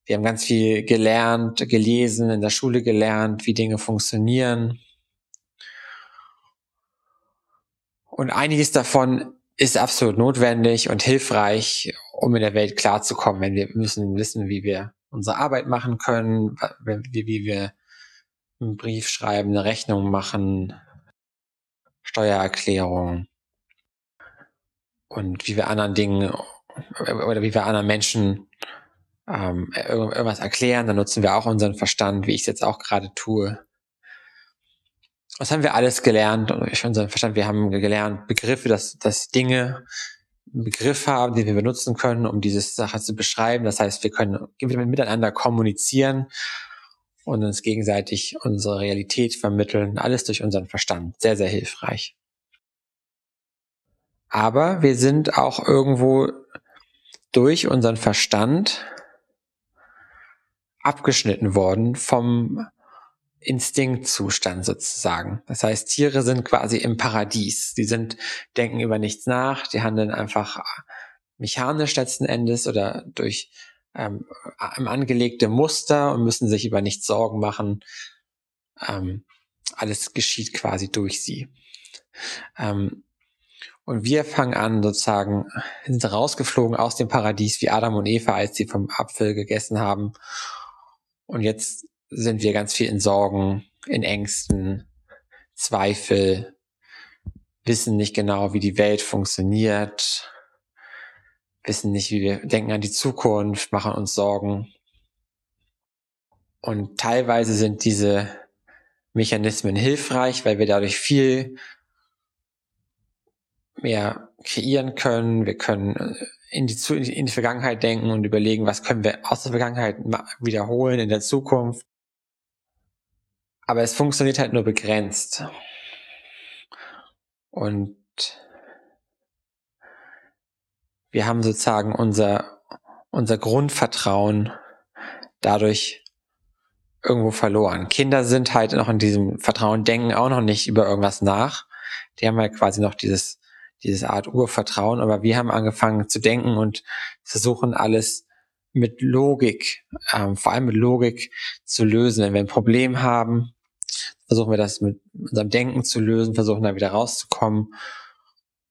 Wir haben ganz viel gelernt, gelesen, in der Schule gelernt, wie Dinge funktionieren. Und einiges davon ist absolut notwendig und hilfreich, um in der Welt klarzukommen, wenn wir müssen wissen, wie wir unsere Arbeit machen können, wie, wie wir einen Brief schreiben, eine Rechnung machen, Steuererklärung und wie wir anderen Dingen oder wie wir anderen Menschen ähm, irgendwas erklären, dann nutzen wir auch unseren Verstand, wie ich es jetzt auch gerade tue. Was haben wir alles gelernt? Ich unseren Verstand, wir haben gelernt Begriffe, dass, dass Dinge einen Begriff haben, den wir benutzen können, um diese Sache zu beschreiben. Das heißt, wir können miteinander kommunizieren und uns gegenseitig unsere Realität vermitteln. Alles durch unseren Verstand. Sehr, sehr hilfreich. Aber wir sind auch irgendwo durch unseren Verstand abgeschnitten worden vom Instinktzustand sozusagen. Das heißt, Tiere sind quasi im Paradies. Die sind, denken über nichts nach, die handeln einfach mechanisch letzten Endes oder durch ähm, angelegte Muster und müssen sich über nichts Sorgen machen. Ähm, alles geschieht quasi durch sie. Ähm, und wir fangen an, sozusagen, sind rausgeflogen aus dem Paradies wie Adam und Eva, als sie vom Apfel gegessen haben. Und jetzt sind wir ganz viel in Sorgen, in Ängsten, Zweifel, wissen nicht genau, wie die Welt funktioniert, wissen nicht, wie wir denken an die Zukunft, machen uns Sorgen. Und teilweise sind diese Mechanismen hilfreich, weil wir dadurch viel mehr kreieren können. Wir können äh, in die, in die Vergangenheit denken und überlegen, was können wir aus der Vergangenheit wiederholen in der Zukunft. Aber es funktioniert halt nur begrenzt. Und wir haben sozusagen unser, unser Grundvertrauen dadurch irgendwo verloren. Kinder sind halt noch in diesem Vertrauen, denken auch noch nicht über irgendwas nach. Die haben halt quasi noch dieses, dieses Art Urvertrauen, aber wir haben angefangen zu denken und versuchen alles mit Logik, ähm, vor allem mit Logik zu lösen. Wenn wir ein Problem haben, versuchen wir das mit unserem Denken zu lösen, versuchen da wieder rauszukommen.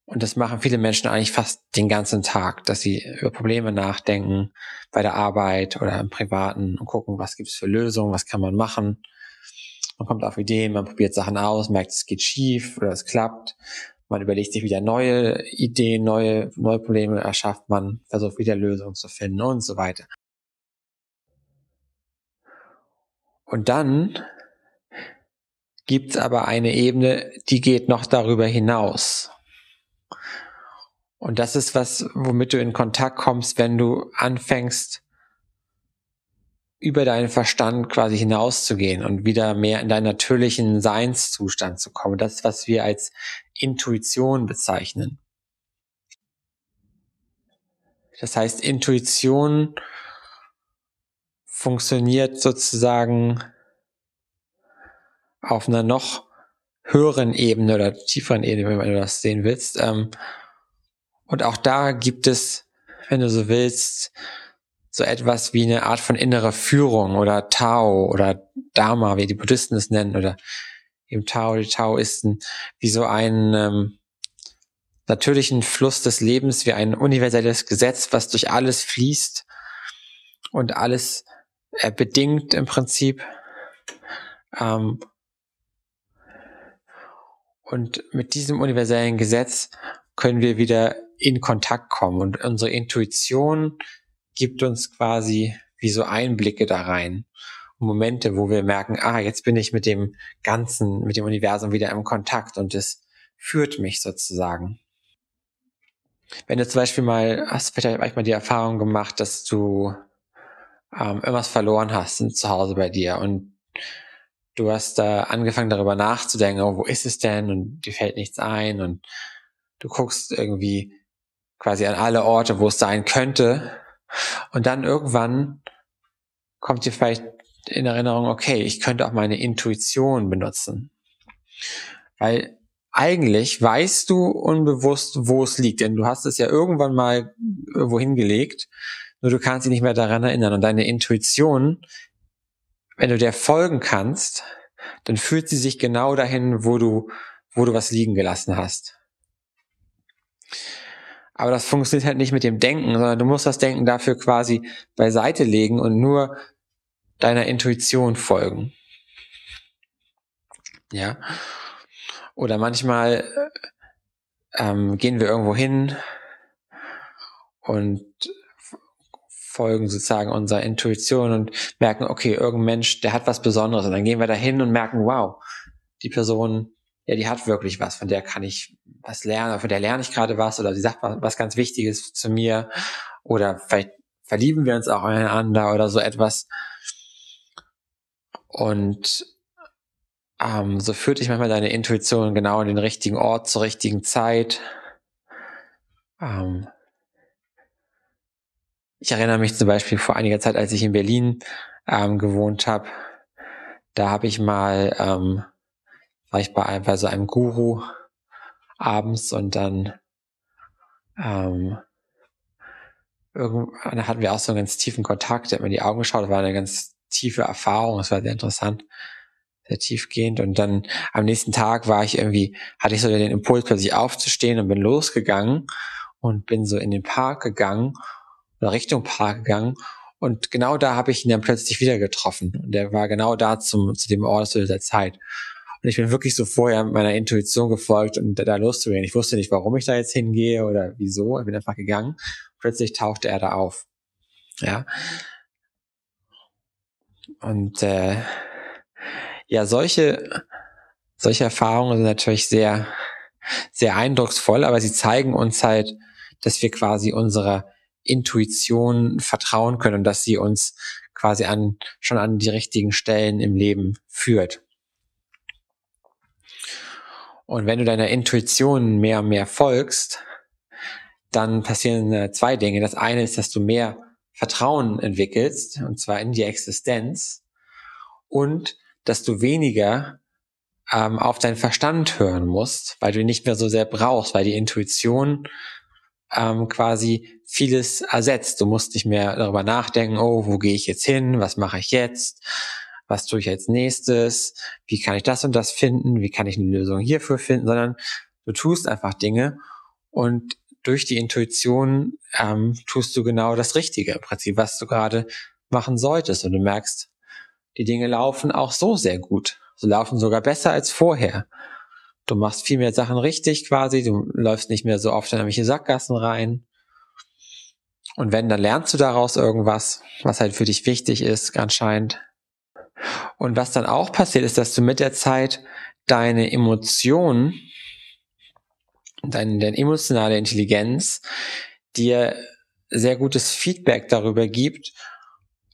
Und das machen viele Menschen eigentlich fast den ganzen Tag, dass sie über Probleme nachdenken bei der Arbeit oder im Privaten und gucken, was gibt's für Lösungen, was kann man machen. Man kommt auf Ideen, man probiert Sachen aus, merkt, es geht schief oder es klappt. Man überlegt sich wieder neue Ideen, neue, neue Probleme erschafft man, versucht wieder Lösungen zu finden und so weiter. Und dann gibt es aber eine Ebene, die geht noch darüber hinaus. Und das ist was, womit du in Kontakt kommst, wenn du anfängst, über deinen Verstand quasi hinauszugehen und wieder mehr in deinen natürlichen Seinszustand zu kommen. Das was wir als Intuition bezeichnen. Das heißt, Intuition funktioniert sozusagen auf einer noch höheren Ebene oder tieferen Ebene, wenn du das sehen willst. Ähm, und auch da gibt es, wenn du so willst, so etwas wie eine Art von innerer Führung oder Tao oder Dharma, wie die Buddhisten es nennen, oder im Tao, die Taoisten, wie so einen ähm, natürlichen Fluss des Lebens, wie ein universelles Gesetz, was durch alles fließt und alles äh, bedingt im Prinzip. Ähm, und mit diesem universellen Gesetz können wir wieder in Kontakt kommen. Und unsere Intuition gibt uns quasi wie so Einblicke da rein. Momente, wo wir merken, ah, jetzt bin ich mit dem Ganzen, mit dem Universum wieder im Kontakt und es führt mich sozusagen. Wenn du zum Beispiel mal, hast vielleicht manchmal die Erfahrung gemacht, dass du ähm, irgendwas verloren hast zu Hause bei dir und du hast da angefangen darüber nachzudenken, oh, wo ist es denn und dir fällt nichts ein und du guckst irgendwie quasi an alle Orte, wo es sein könnte und dann irgendwann kommt dir vielleicht in Erinnerung, okay, ich könnte auch meine Intuition benutzen. Weil eigentlich weißt du unbewusst, wo es liegt, denn du hast es ja irgendwann mal irgendwo hingelegt nur du kannst dich nicht mehr daran erinnern. Und deine Intuition, wenn du der folgen kannst, dann fühlt sie sich genau dahin, wo du, wo du was liegen gelassen hast. Aber das funktioniert halt nicht mit dem Denken, sondern du musst das Denken dafür quasi beiseite legen und nur deiner Intuition folgen. Ja. Oder manchmal ähm, gehen wir irgendwo hin und folgen sozusagen unserer Intuition und merken, okay, irgendein Mensch, der hat was Besonderes. Und dann gehen wir da hin und merken, wow, die Person, ja, die hat wirklich was, von der kann ich was lernen, von der lerne ich gerade was oder die sagt was, was ganz Wichtiges zu mir oder vielleicht verlieben wir uns auch einander oder so etwas. Und ähm, so führt dich manchmal deine Intuition genau in den richtigen Ort zur richtigen Zeit. Ähm, ich erinnere mich zum Beispiel vor einiger Zeit, als ich in Berlin ähm, gewohnt habe, da habe ich mal, ähm, war ich bei, bei so einem Guru abends und dann ähm, irgendwann hatten wir auch so einen ganz tiefen Kontakt, der hat mir in die Augen geschaut, das war eine ganz tiefe Erfahrung, das war sehr interessant sehr tiefgehend. Und dann am nächsten Tag war ich irgendwie, hatte ich so den Impuls, plötzlich aufzustehen und bin losgegangen und bin so in den Park gegangen oder Richtung Park gegangen. Und genau da habe ich ihn dann plötzlich wieder getroffen. Und der war genau da zum, zu dem Ort zu dieser Zeit. Und ich bin wirklich so vorher meiner Intuition gefolgt und da loszugehen. Ich wusste nicht, warum ich da jetzt hingehe oder wieso. Ich bin einfach gegangen. Plötzlich tauchte er da auf. Ja. Und äh, ja, solche, solche Erfahrungen sind natürlich sehr, sehr eindrucksvoll, aber sie zeigen uns halt, dass wir quasi unserer Intuition vertrauen können und dass sie uns quasi an, schon an die richtigen Stellen im Leben führt. Und wenn du deiner Intuition mehr und mehr folgst, dann passieren äh, zwei Dinge. Das eine ist, dass du mehr Vertrauen entwickelst, und zwar in die Existenz. Und dass du weniger ähm, auf deinen Verstand hören musst, weil du ihn nicht mehr so sehr brauchst, weil die Intuition ähm, quasi vieles ersetzt. Du musst nicht mehr darüber nachdenken, oh, wo gehe ich jetzt hin, was mache ich jetzt, was tue ich als nächstes, wie kann ich das und das finden, wie kann ich eine Lösung hierfür finden, sondern du tust einfach Dinge und durch die Intuition ähm, tust du genau das Richtige im Prinzip, was du gerade machen solltest und du merkst, die Dinge laufen auch so sehr gut. Sie laufen sogar besser als vorher. Du machst viel mehr Sachen richtig quasi, du läufst nicht mehr so oft in irgendwelche Sackgassen rein. Und wenn, dann lernst du daraus irgendwas, was halt für dich wichtig ist, anscheinend. Und was dann auch passiert ist, dass du mit der Zeit deine Emotionen, deine, deine emotionale Intelligenz dir sehr gutes Feedback darüber gibt,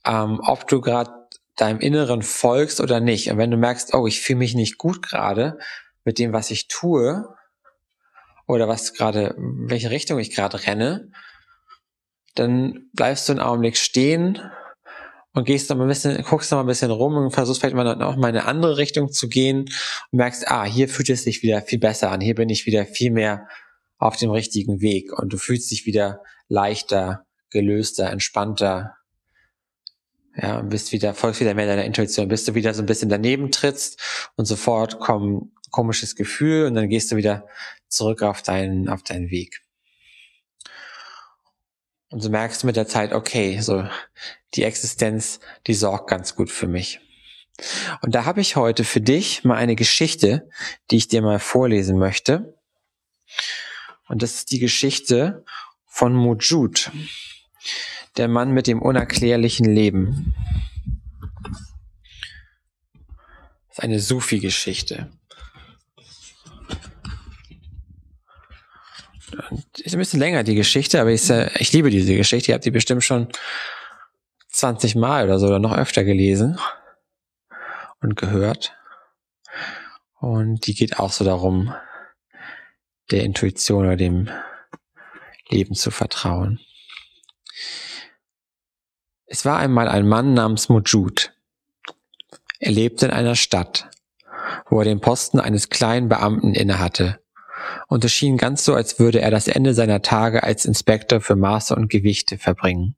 ähm, ob du gerade deinem Inneren folgst oder nicht. Und wenn du merkst, oh, ich fühle mich nicht gut gerade mit dem, was ich tue, oder was gerade, welche Richtung ich gerade renne, dann bleibst du einen Augenblick stehen und gehst noch mal ein bisschen, guckst noch mal ein bisschen rum und versuchst vielleicht mal noch mal in eine andere Richtung zu gehen und merkst, ah, hier fühlt es sich wieder viel besser an, hier bin ich wieder viel mehr auf dem richtigen Weg und du fühlst dich wieder leichter, gelöster, entspannter, ja, und bist wieder, folgst wieder mehr deiner Intuition, bis du wieder so ein bisschen daneben trittst und sofort kommt komisches Gefühl und dann gehst du wieder zurück auf deinen, auf deinen Weg. Und so merkst du mit der Zeit, okay, so die Existenz, die sorgt ganz gut für mich. Und da habe ich heute für dich mal eine Geschichte, die ich dir mal vorlesen möchte. Und das ist die Geschichte von Mujud. Der Mann mit dem unerklärlichen Leben. Das ist eine Sufi-Geschichte. Ist ein bisschen länger, die Geschichte, aber ich, ich liebe diese Geschichte. Ihr habt die bestimmt schon 20 Mal oder so oder noch öfter gelesen und gehört. Und die geht auch so darum, der Intuition oder dem Leben zu vertrauen. Es war einmal ein Mann namens Mujud. Er lebte in einer Stadt, wo er den Posten eines kleinen Beamten innehatte. Und es schien ganz so, als würde er das Ende seiner Tage als Inspektor für Maße und Gewichte verbringen.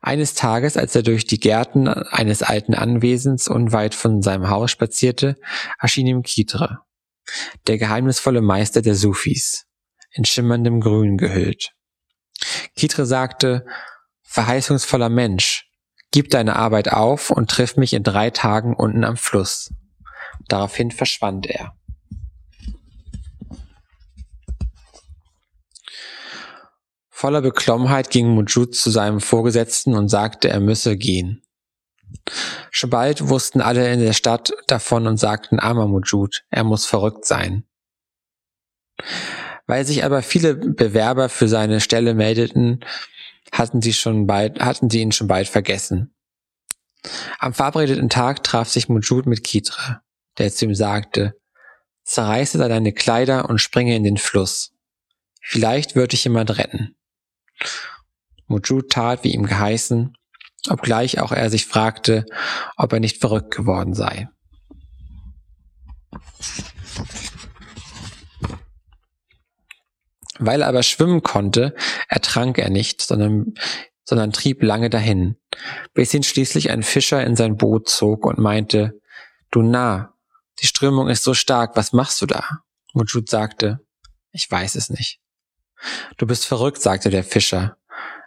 Eines Tages, als er durch die Gärten eines alten Anwesens unweit von seinem Haus spazierte, erschien ihm Kitre, der geheimnisvolle Meister der Sufis, in schimmerndem Grün gehüllt. Kitre sagte, verheißungsvoller Mensch, gib deine Arbeit auf und triff mich in drei Tagen unten am Fluss. Daraufhin verschwand er. Voller Beklommenheit ging Mujud zu seinem Vorgesetzten und sagte, er müsse gehen. Schon bald wussten alle in der Stadt davon und sagten, armer Mujud, er muss verrückt sein. Weil sich aber viele Bewerber für seine Stelle meldeten, hatten sie schon bald, hatten sie ihn schon bald vergessen. Am verabredeten Tag traf sich Mujud mit Kitra, der zu ihm sagte, zerreiße deine Kleider und springe in den Fluss. Vielleicht wird dich jemand retten. Mujud tat, wie ihm geheißen, obgleich auch er sich fragte, ob er nicht verrückt geworden sei. Weil er aber schwimmen konnte, ertrank er nicht, sondern, sondern trieb lange dahin, bis ihn schließlich ein Fischer in sein Boot zog und meinte, du Narr, die Strömung ist so stark, was machst du da? Mujud sagte, ich weiß es nicht. Du bist verrückt, sagte der Fischer.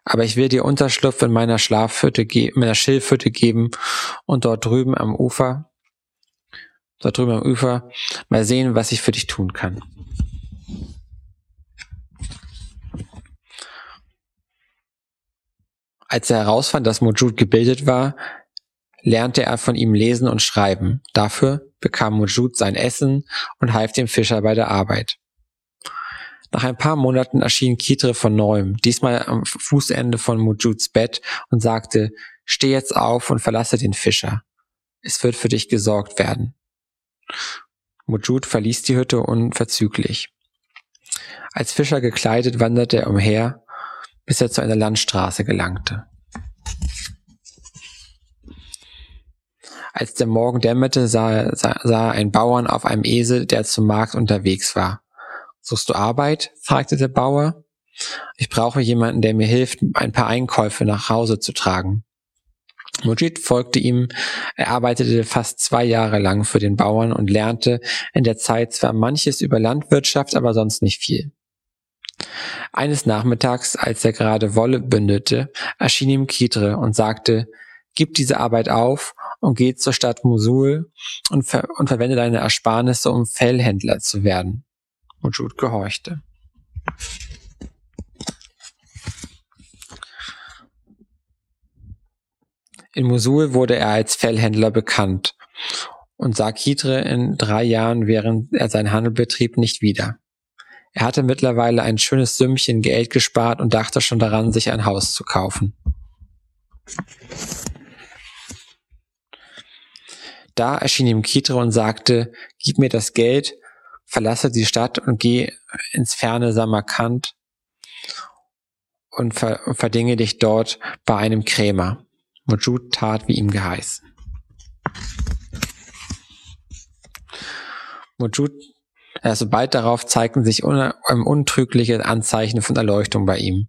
Aber ich will dir Unterschlupf in meiner Schlafhütte, meiner Schilfhütte geben und dort drüben am Ufer, dort drüben am Ufer, mal sehen, was ich für dich tun kann. Als er herausfand, dass Mujud gebildet war, lernte er von ihm lesen und schreiben. Dafür bekam Mujud sein Essen und half dem Fischer bei der Arbeit. Nach ein paar Monaten erschien Kitre von neuem, diesmal am Fußende von Mujuds Bett und sagte, steh jetzt auf und verlasse den Fischer. Es wird für dich gesorgt werden. Mujud verließ die Hütte unverzüglich. Als Fischer gekleidet wanderte er umher, bis er zu einer Landstraße gelangte. Als der Morgen dämmerte, sah, sah, sah er einen Bauern auf einem Esel, der zum Markt unterwegs war. Suchst du Arbeit? fragte der Bauer. Ich brauche jemanden, der mir hilft, ein paar Einkäufe nach Hause zu tragen. Mujid folgte ihm. Er arbeitete fast zwei Jahre lang für den Bauern und lernte in der Zeit zwar manches über Landwirtschaft, aber sonst nicht viel. Eines Nachmittags, als er gerade Wolle bündete, erschien ihm Kitre und sagte, gib diese Arbeit auf und geh zur Stadt Mosul und, ver und verwende deine Ersparnisse, um Fellhändler zu werden und Jude gehorchte. In Mosul wurde er als Fellhändler bekannt und sah Kitre in drei Jahren, während er seinen Handel betrieb, nicht wieder. Er hatte mittlerweile ein schönes Sümmchen Geld gespart und dachte schon daran, sich ein Haus zu kaufen. Da erschien ihm Kitre und sagte, gib mir das Geld, verlasse die Stadt und geh ins ferne Samarkand und ver verdinge dich dort bei einem Krämer. Mujud tat, wie ihm geheißen. Mujud, also bald darauf zeigten sich un untrügliche Anzeichen von Erleuchtung bei ihm.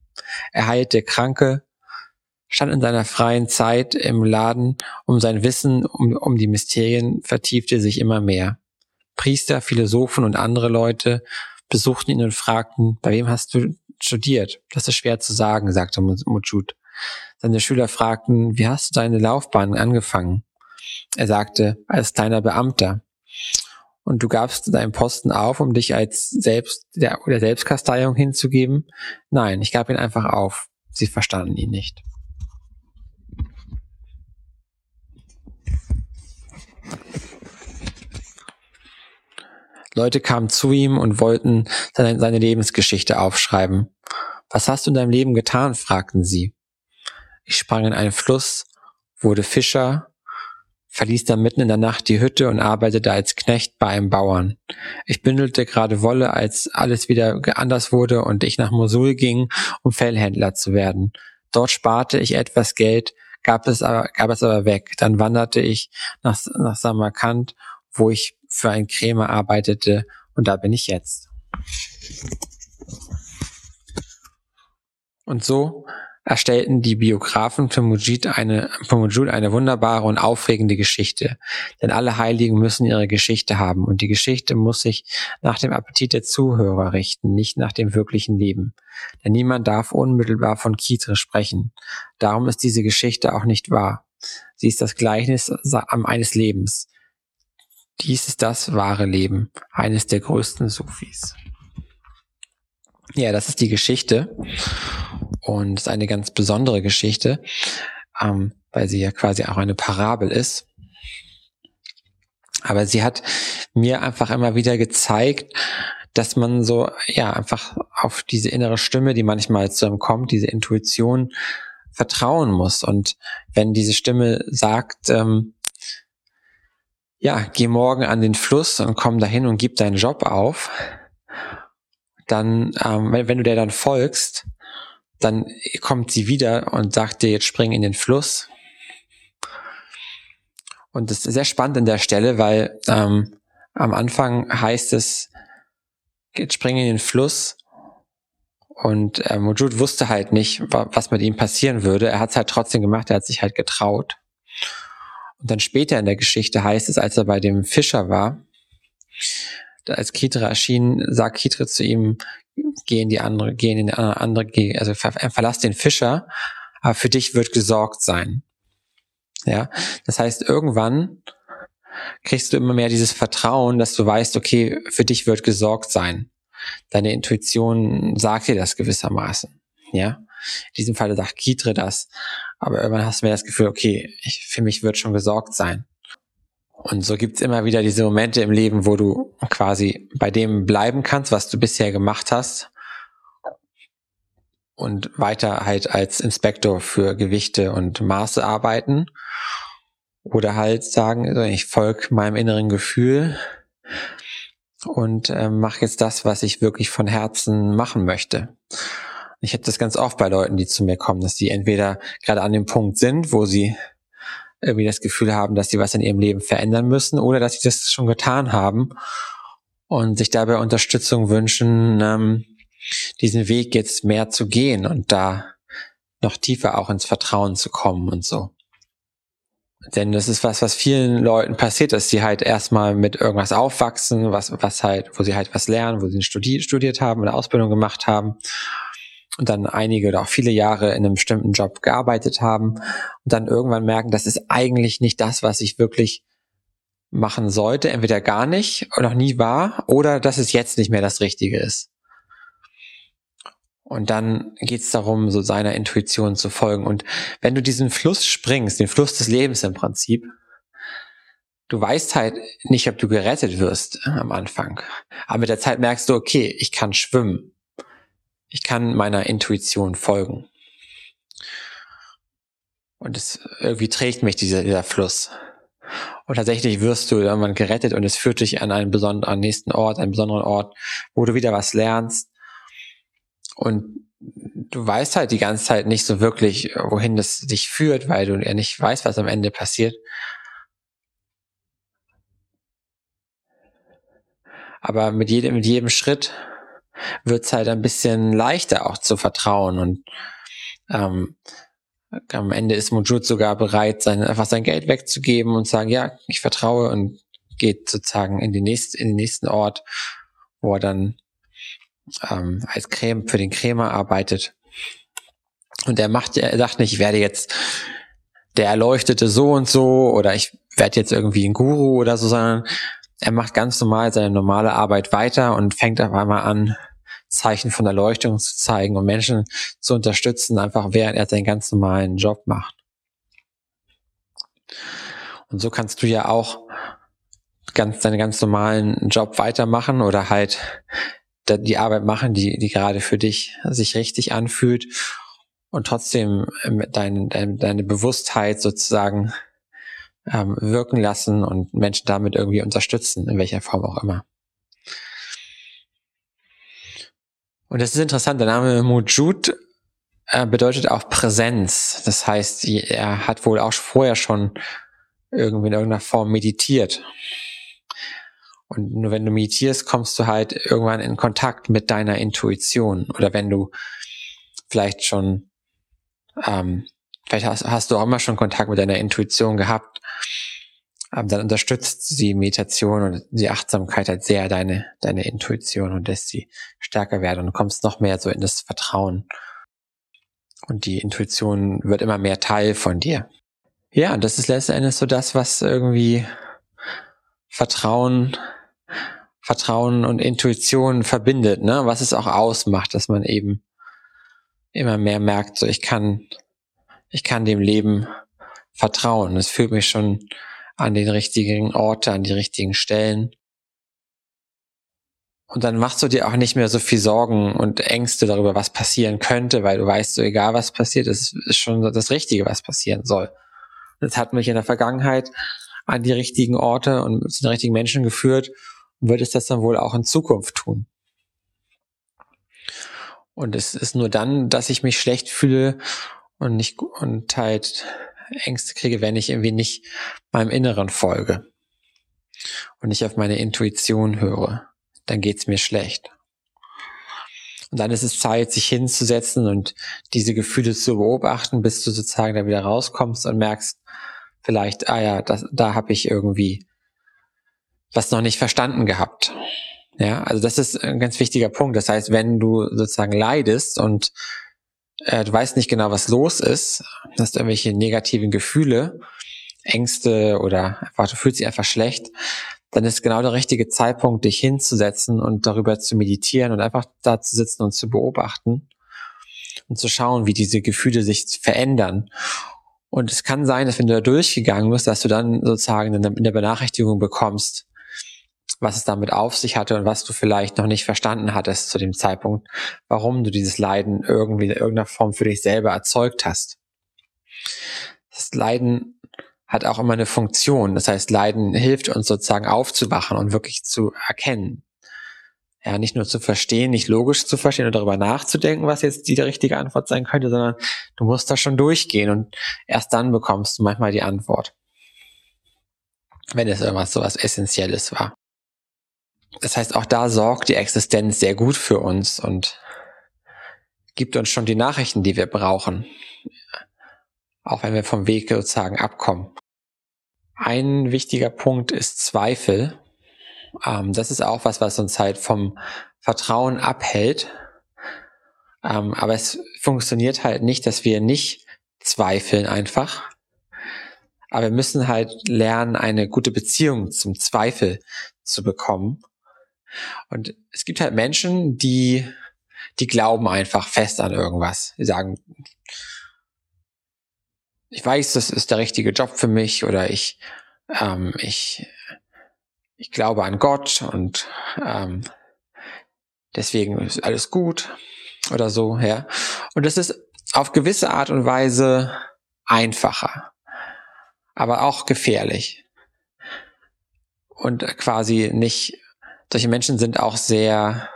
Er heilte Kranke, stand in seiner freien Zeit im Laden, um sein Wissen um, um die Mysterien vertiefte sich immer mehr. Priester, Philosophen und andere Leute besuchten ihn und fragten, bei wem hast du studiert? Das ist schwer zu sagen, sagte Mujud. Seine Schüler fragten, wie hast du deine Laufbahn angefangen? Er sagte, als kleiner Beamter. Und du gabst deinen Posten auf, um dich als selbst, der, der Selbstkasteiung hinzugeben? Nein, ich gab ihn einfach auf. Sie verstanden ihn nicht. Leute kamen zu ihm und wollten seine, seine Lebensgeschichte aufschreiben. Was hast du in deinem Leben getan? fragten sie. Ich sprang in einen Fluss, wurde Fischer, verließ dann mitten in der Nacht die Hütte und arbeitete als Knecht bei einem Bauern. Ich bündelte gerade Wolle, als alles wieder anders wurde und ich nach Mosul ging, um Fellhändler zu werden. Dort sparte ich etwas Geld, gab es aber, gab es aber weg. Dann wanderte ich nach, nach Samarkand, wo ich für einen Krämer arbeitete und da bin ich jetzt. Und so erstellten die Biografen für Mujid eine, für Mujud eine wunderbare und aufregende Geschichte. Denn alle Heiligen müssen ihre Geschichte haben und die Geschichte muss sich nach dem Appetit der Zuhörer richten, nicht nach dem wirklichen Leben. Denn niemand darf unmittelbar von Kitre sprechen. Darum ist diese Geschichte auch nicht wahr. Sie ist das Gleichnis eines Lebens. Dies ist das wahre Leben, eines der größten Sufis. Ja, das ist die Geschichte und ist eine ganz besondere Geschichte, ähm, weil sie ja quasi auch eine Parabel ist. Aber sie hat mir einfach immer wieder gezeigt, dass man so, ja, einfach auf diese innere Stimme, die manchmal zu einem kommt, diese Intuition vertrauen muss. Und wenn diese Stimme sagt, ähm, ja, geh morgen an den Fluss und komm dahin und gib deinen Job auf, dann, ähm, wenn, wenn du der dann folgst, dann kommt sie wieder und sagt dir, jetzt spring in den Fluss. Und das ist sehr spannend an der Stelle, weil ähm, am Anfang heißt es, jetzt spring in den Fluss. Und äh, Mujud wusste halt nicht, was mit ihm passieren würde. Er hat es halt trotzdem gemacht, er hat sich halt getraut. Und dann später in der Geschichte heißt es, als er bei dem Fischer war, als Kitre erschien, sagt Kitre zu ihm, geh in die andere, geh in die andere, geh, also ver, verlass den Fischer, aber für dich wird gesorgt sein. Ja, das heißt, irgendwann kriegst du immer mehr dieses Vertrauen, dass du weißt, okay, für dich wird gesorgt sein. Deine Intuition sagt dir das gewissermaßen. Ja, in diesem Fall sagt Kitre das, aber irgendwann hast du mir das Gefühl, okay, ich, für mich wird schon gesorgt sein. Und so gibt's immer wieder diese Momente im Leben, wo du quasi bei dem bleiben kannst, was du bisher gemacht hast und weiter halt als Inspektor für Gewichte und Maße arbeiten oder halt sagen, ich folge meinem inneren Gefühl und äh, mache jetzt das, was ich wirklich von Herzen machen möchte. Ich hätte das ganz oft bei Leuten, die zu mir kommen, dass die entweder gerade an dem Punkt sind, wo sie irgendwie das Gefühl haben, dass sie was in ihrem Leben verändern müssen oder dass sie das schon getan haben und sich dabei Unterstützung wünschen, ähm, diesen Weg jetzt mehr zu gehen und da noch tiefer auch ins Vertrauen zu kommen und so. Denn das ist was, was vielen Leuten passiert, dass sie halt erstmal mit irgendwas aufwachsen, was, was halt, wo sie halt was lernen, wo sie studiert, studiert haben oder Ausbildung gemacht haben und dann einige oder auch viele Jahre in einem bestimmten Job gearbeitet haben und dann irgendwann merken, das ist eigentlich nicht das, was ich wirklich machen sollte, entweder gar nicht oder noch nie war oder dass es jetzt nicht mehr das Richtige ist. Und dann geht es darum, so seiner Intuition zu folgen. Und wenn du diesen Fluss springst, den Fluss des Lebens im Prinzip, du weißt halt nicht, ob du gerettet wirst am Anfang. Aber mit der Zeit merkst du, okay, ich kann schwimmen ich kann meiner Intuition folgen. Und es irgendwie trägt mich dieser, dieser Fluss. Und tatsächlich wirst du irgendwann gerettet und es führt dich an einen besonderen, nächsten Ort, einen besonderen Ort, wo du wieder was lernst. Und du weißt halt die ganze Zeit nicht so wirklich, wohin das dich führt, weil du ja nicht weißt, was am Ende passiert. Aber mit jedem, mit jedem Schritt wird es halt ein bisschen leichter auch zu vertrauen und ähm, am Ende ist Mujud sogar bereit, sein, einfach sein Geld wegzugeben und sagen, ja, ich vertraue und geht sozusagen in, die nächste, in den nächsten Ort, wo er dann ähm, als Creme für den Krämer arbeitet. Und er macht, er sagt nicht, ich werde jetzt der Erleuchtete so und so oder ich werde jetzt irgendwie ein Guru oder so, sondern er macht ganz normal seine normale Arbeit weiter und fängt auf einmal an, Zeichen von Erleuchtung zu zeigen und Menschen zu unterstützen, einfach während er seinen ganz normalen Job macht. Und so kannst du ja auch ganz deinen ganz normalen Job weitermachen oder halt die Arbeit machen, die, die gerade für dich sich richtig anfühlt und trotzdem deine, deine, deine Bewusstheit sozusagen ähm, wirken lassen und Menschen damit irgendwie unterstützen, in welcher Form auch immer. Und das ist interessant, der Name Mujud äh, bedeutet auch Präsenz. Das heißt, er hat wohl auch vorher schon irgendwie in irgendeiner Form meditiert. Und nur wenn du meditierst, kommst du halt irgendwann in Kontakt mit deiner Intuition. Oder wenn du vielleicht schon ähm, vielleicht hast, hast du auch immer schon Kontakt mit deiner Intuition gehabt, ähm, dann unterstützt die Meditation und die Achtsamkeit halt sehr deine, deine Intuition und lässt sie stärker werden und kommst noch mehr so in das Vertrauen. Und die Intuition wird immer mehr Teil von dir. Ja, und das ist letzten Endes so das, was irgendwie Vertrauen, Vertrauen und Intuition verbindet, ne? Was es auch ausmacht, dass man eben immer mehr merkt, so ich kann, ich kann dem Leben vertrauen. Es führt mich schon an den richtigen Orte, an die richtigen Stellen. Und dann machst du dir auch nicht mehr so viel Sorgen und Ängste darüber, was passieren könnte, weil du weißt, so egal was passiert, es ist schon das Richtige, was passieren soll. Das hat mich in der Vergangenheit an die richtigen Orte und zu den richtigen Menschen geführt und wird es das dann wohl auch in Zukunft tun. Und es ist nur dann, dass ich mich schlecht fühle und nicht und halt Ängste kriege, wenn ich irgendwie nicht meinem Inneren folge und nicht auf meine Intuition höre. Dann geht's mir schlecht. Und dann ist es Zeit, sich hinzusetzen und diese Gefühle zu beobachten, bis du sozusagen da wieder rauskommst und merkst, vielleicht, ah ja, das, da habe ich irgendwie was noch nicht verstanden gehabt. Ja, also das ist ein ganz wichtiger Punkt. Das heißt, wenn du sozusagen leidest und äh, du weißt nicht genau, was los ist, hast irgendwelche negativen Gefühle, Ängste oder einfach, du fühlst dich einfach schlecht, dann ist genau der richtige Zeitpunkt, dich hinzusetzen und darüber zu meditieren und einfach da zu sitzen und zu beobachten und zu schauen, wie diese Gefühle sich verändern. Und es kann sein, dass wenn du da durchgegangen bist, dass du dann sozusagen in der Benachrichtigung bekommst, was es damit auf sich hatte und was du vielleicht noch nicht verstanden hattest zu dem Zeitpunkt, warum du dieses Leiden irgendwie in irgendeiner Form für dich selber erzeugt hast. Das Leiden hat auch immer eine Funktion. Das heißt, Leiden hilft uns sozusagen aufzuwachen und wirklich zu erkennen. Ja, nicht nur zu verstehen, nicht logisch zu verstehen und darüber nachzudenken, was jetzt die richtige Antwort sein könnte, sondern du musst da schon durchgehen und erst dann bekommst du manchmal die Antwort. Wenn es irgendwas so was Essentielles war. Das heißt, auch da sorgt die Existenz sehr gut für uns und gibt uns schon die Nachrichten, die wir brauchen. Auch wenn wir vom Weg sozusagen abkommen. Ein wichtiger Punkt ist Zweifel. Ähm, das ist auch was, was uns halt vom Vertrauen abhält. Ähm, aber es funktioniert halt nicht, dass wir nicht zweifeln einfach. Aber wir müssen halt lernen, eine gute Beziehung zum Zweifel zu bekommen. Und es gibt halt Menschen, die, die glauben einfach fest an irgendwas. Die sagen, ich weiß, das ist der richtige Job für mich oder ich, ähm, ich, ich glaube an Gott und ähm, deswegen ist alles gut oder so, ja. Und das ist auf gewisse Art und Weise einfacher, aber auch gefährlich und quasi nicht solche Menschen sind auch sehr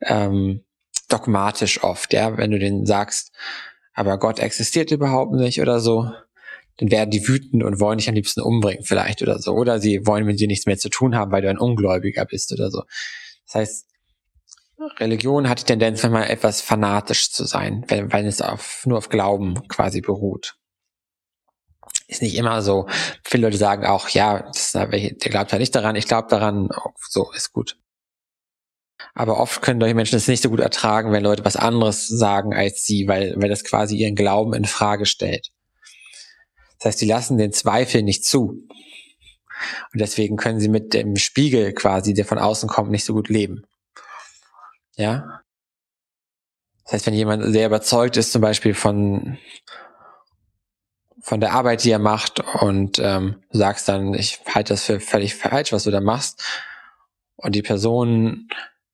ähm, dogmatisch oft, ja, wenn du denen sagst, aber Gott existiert überhaupt nicht oder so, dann werden die wütend und wollen dich am liebsten umbringen vielleicht oder so. Oder sie wollen mit dir nichts mehr zu tun haben, weil du ein Ungläubiger bist oder so. Das heißt, Religion hat die Tendenz, manchmal etwas fanatisch zu sein, wenn, wenn es auf, nur auf Glauben quasi beruht ist nicht immer so. Viele Leute sagen auch, ja, das, der glaubt ja nicht daran, ich glaube daran, so ist gut. Aber oft können solche Menschen es nicht so gut ertragen, wenn Leute was anderes sagen als sie, weil, weil das quasi ihren Glauben in Frage stellt. Das heißt, sie lassen den Zweifel nicht zu. Und deswegen können sie mit dem Spiegel quasi, der von außen kommt, nicht so gut leben. Ja? Das heißt, wenn jemand sehr überzeugt ist, zum Beispiel von, von der Arbeit, die er macht und ähm, sagst dann, ich halte das für völlig falsch, was du da machst. Und die Person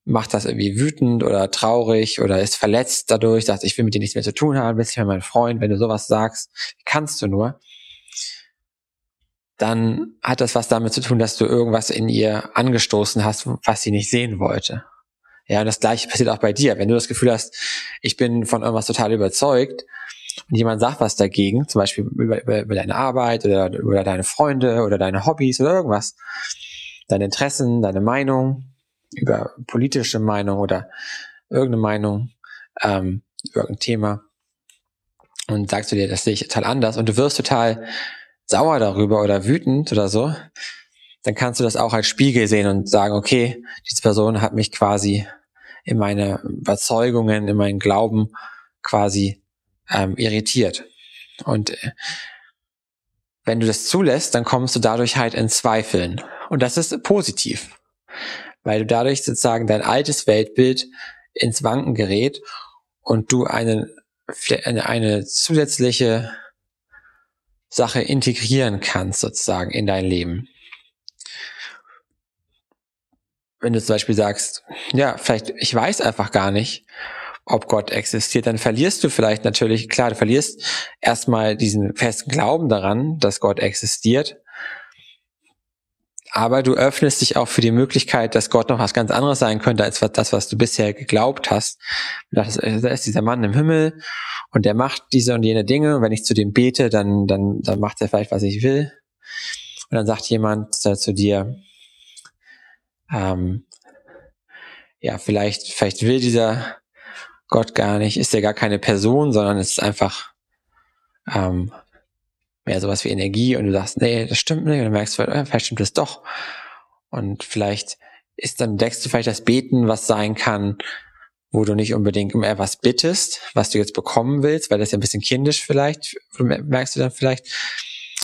macht das irgendwie wütend oder traurig oder ist verletzt dadurch, sagt, ich will mit dir nichts mehr zu tun haben, bist nicht mehr mein Freund, wenn du sowas sagst, kannst du nur, dann hat das was damit zu tun, dass du irgendwas in ihr angestoßen hast, was sie nicht sehen wollte. Ja, und das gleiche passiert auch bei dir. Wenn du das Gefühl hast, ich bin von irgendwas total überzeugt, jemand sagt was dagegen, zum Beispiel über, über, über deine Arbeit oder über deine Freunde oder deine Hobbys oder irgendwas, deine Interessen, deine Meinung, über politische Meinung oder irgendeine Meinung, ähm, irgendein Thema. und sagst du dir, das sehe ich total anders und du wirst total sauer darüber oder wütend oder so, dann kannst du das auch als Spiegel sehen und sagen, okay, diese Person hat mich quasi in meine Überzeugungen, in meinen Glauben quasi ähm, irritiert. Und äh, wenn du das zulässt, dann kommst du dadurch halt in Zweifeln. Und das ist positiv, weil du dadurch sozusagen dein altes Weltbild ins Wanken gerät und du eine, eine, eine zusätzliche Sache integrieren kannst sozusagen in dein Leben. Wenn du zum Beispiel sagst, ja, vielleicht, ich weiß einfach gar nicht, ob Gott existiert, dann verlierst du vielleicht natürlich, klar, du verlierst erstmal diesen festen Glauben daran, dass Gott existiert. Aber du öffnest dich auch für die Möglichkeit, dass Gott noch was ganz anderes sein könnte, als das, was du bisher geglaubt hast. Da ist dieser Mann im Himmel und der macht diese und jene Dinge. Und wenn ich zu dem bete, dann, dann, dann macht er vielleicht, was ich will. Und dann sagt jemand zu dir, ähm, ja, vielleicht, vielleicht will dieser Gott gar nicht, ist ja gar keine Person, sondern es ist einfach ähm, mehr sowas wie Energie und du sagst, nee, das stimmt nicht und du merkst, äh, vielleicht stimmt es doch. Und vielleicht ist dann deckst du vielleicht das Beten, was sein kann, wo du nicht unbedingt um etwas bittest, was du jetzt bekommen willst, weil das ja ein bisschen kindisch vielleicht, merkst du dann vielleicht,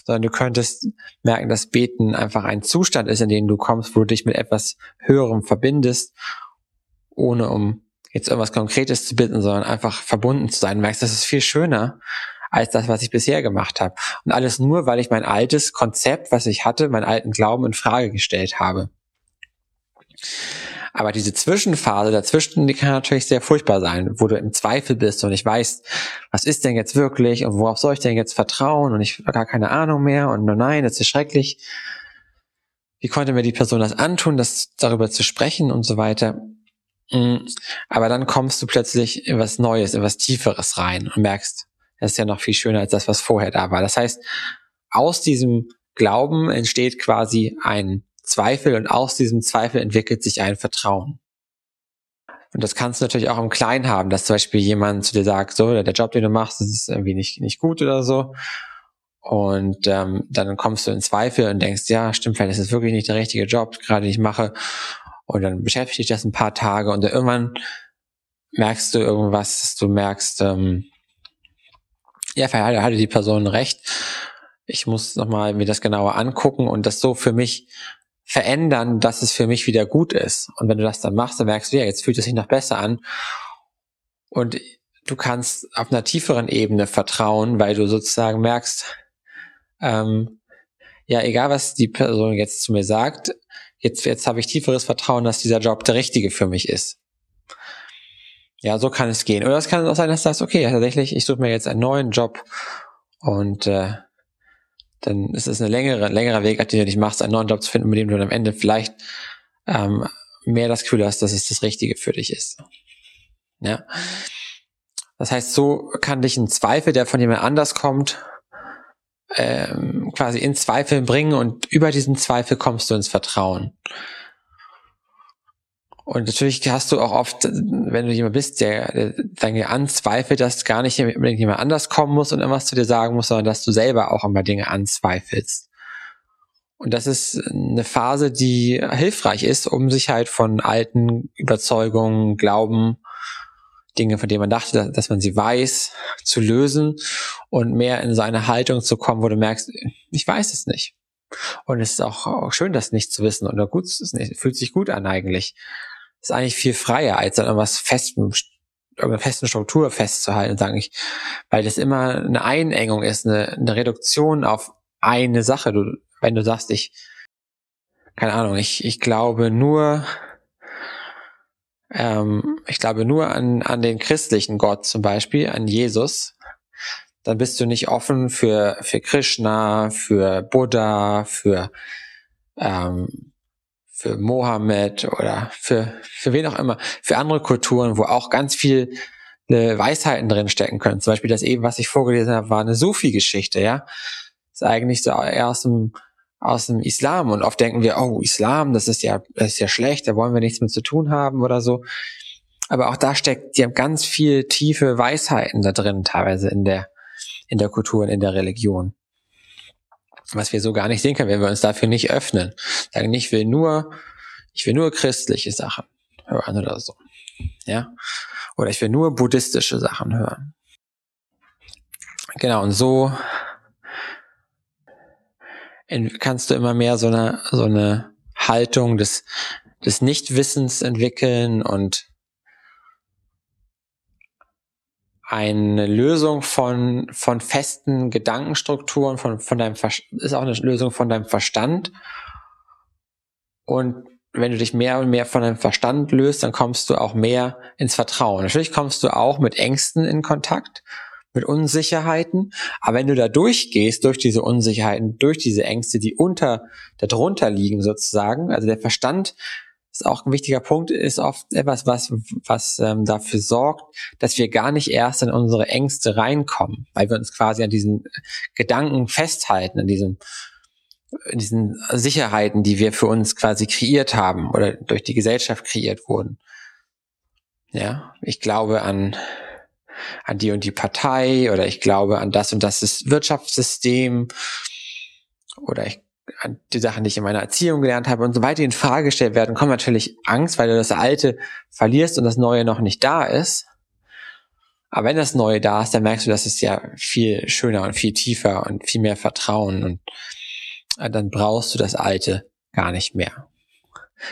sondern du könntest merken, dass Beten einfach ein Zustand ist, in den du kommst, wo du dich mit etwas Höherem verbindest, ohne um jetzt irgendwas Konkretes zu bitten, sondern einfach verbunden zu sein. Du merkst, das ist viel schöner als das, was ich bisher gemacht habe. Und alles nur, weil ich mein altes Konzept, was ich hatte, meinen alten Glauben in Frage gestellt habe. Aber diese Zwischenphase dazwischen, die kann natürlich sehr furchtbar sein, wo du im Zweifel bist und ich weiß, was ist denn jetzt wirklich und worauf soll ich denn jetzt vertrauen und ich habe gar keine Ahnung mehr und nein, das ist schrecklich. Wie konnte mir die Person das antun, das darüber zu sprechen und so weiter? Mm, aber dann kommst du plötzlich in was Neues, in was Tieferes rein und merkst, das ist ja noch viel schöner als das, was vorher da war. Das heißt, aus diesem Glauben entsteht quasi ein Zweifel und aus diesem Zweifel entwickelt sich ein Vertrauen. Und das kannst du natürlich auch im Kleinen haben, dass zum Beispiel jemand zu dir sagt, so, der Job, den du machst, das ist irgendwie nicht, nicht gut oder so. Und ähm, dann kommst du in Zweifel und denkst, ja, stimmt, vielleicht ist es wirklich nicht der richtige Job, gerade den ich mache. Und dann beschäftigt dich das ein paar Tage und irgendwann merkst du irgendwas, dass du merkst, ähm, ja, vielleicht hatte die Person recht. Ich muss nochmal mir das genauer angucken und das so für mich verändern, dass es für mich wieder gut ist. Und wenn du das dann machst, dann merkst du, ja, jetzt fühlt es sich noch besser an. Und du kannst auf einer tieferen Ebene vertrauen, weil du sozusagen merkst, ähm, ja, egal was die Person jetzt zu mir sagt, jetzt, jetzt habe ich tieferes Vertrauen, dass dieser Job der richtige für mich ist. Ja, so kann es gehen. Oder es kann auch sein, dass du sagst, okay, tatsächlich, ich suche mir jetzt einen neuen Job und äh, dann ist es ein längere, längerer Weg, den du dich machst, einen neuen Job zu finden, mit dem du dann am Ende vielleicht ähm, mehr das Gefühl hast, dass es das Richtige für dich ist. Ja. Das heißt, so kann dich ein Zweifel, der von jemand anders kommt, ähm, quasi in Zweifel bringen und über diesen Zweifel kommst du ins Vertrauen. Und natürlich hast du auch oft, wenn du jemand bist, der, der dann anzweifelt, dass gar nicht unbedingt jemand anders kommen muss und irgendwas zu dir sagen muss, sondern dass du selber auch immer Dinge anzweifelst. Und das ist eine Phase, die hilfreich ist, um sich halt von alten Überzeugungen, Glauben, Dinge, von denen man dachte, dass man sie weiß, zu lösen und mehr in so eine Haltung zu kommen, wo du merkst, ich weiß es nicht. Und es ist auch, schön, das nicht zu wissen oder gut, es fühlt sich gut an eigentlich ist eigentlich viel freier, als an irgendwas festem, irgendeiner festen Struktur festzuhalten, sage ich, weil das immer eine Einengung ist, eine, eine Reduktion auf eine Sache. Du, wenn du sagst, ich, keine Ahnung, ich, ich glaube nur, ähm, ich glaube nur an, an den christlichen Gott zum Beispiel, an Jesus, dann bist du nicht offen für, für Krishna, für Buddha, für ähm, für Mohammed oder für, für wen auch immer, für andere Kulturen, wo auch ganz viel äh, Weisheiten drin stecken können. Zum Beispiel das eben, was ich vorgelesen habe, war eine Sufi-Geschichte, ja. ist eigentlich so eher aus dem, aus dem Islam und oft denken wir, oh, Islam, das ist ja, das ist ja schlecht, da wollen wir nichts mit zu tun haben oder so. Aber auch da steckt, die haben ganz viel tiefe Weisheiten da drin, teilweise in der, in der Kultur und in der Religion. Was wir so gar nicht sehen können, wenn wir uns dafür nicht öffnen. Sagen, ich will nur, ich will nur christliche Sachen hören oder so. Ja. Oder ich will nur buddhistische Sachen hören. Genau, und so kannst du immer mehr so eine, so eine Haltung des, des Nichtwissens entwickeln und eine Lösung von, von festen Gedankenstrukturen, von, von deinem Ver ist auch eine Lösung von deinem Verstand. Und wenn du dich mehr und mehr von deinem Verstand löst, dann kommst du auch mehr ins Vertrauen. Natürlich kommst du auch mit Ängsten in Kontakt, mit Unsicherheiten. Aber wenn du da durchgehst, durch diese Unsicherheiten, durch diese Ängste, die unter, darunter liegen sozusagen, also der Verstand ist auch ein wichtiger Punkt, ist oft etwas, was, was ähm, dafür sorgt, dass wir gar nicht erst in unsere Ängste reinkommen, weil wir uns quasi an diesen Gedanken festhalten, an diesem, in diesen Sicherheiten, die wir für uns quasi kreiert haben oder durch die Gesellschaft kreiert wurden. Ja, ich glaube an an die und die Partei oder ich glaube an das und das Wirtschaftssystem oder ich an die Sachen, die ich in meiner Erziehung gelernt habe und so weiter in Frage gestellt werden, kommt natürlich Angst, weil du das Alte verlierst und das Neue noch nicht da ist. Aber wenn das Neue da ist, dann merkst du, dass es ja viel schöner und viel tiefer und viel mehr Vertrauen und äh, dann brauchst du das Alte gar nicht mehr.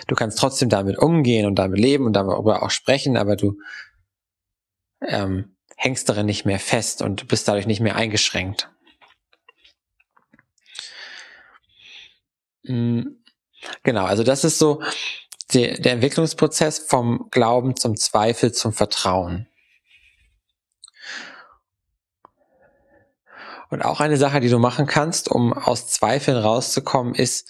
Du kannst trotzdem damit umgehen und damit leben und darüber auch sprechen, aber du ähm, hängst darin nicht mehr fest und bist dadurch nicht mehr eingeschränkt. Mm, genau, also das ist so der, der Entwicklungsprozess vom Glauben zum Zweifel zum Vertrauen. Und auch eine Sache, die du machen kannst, um aus Zweifeln rauszukommen, ist,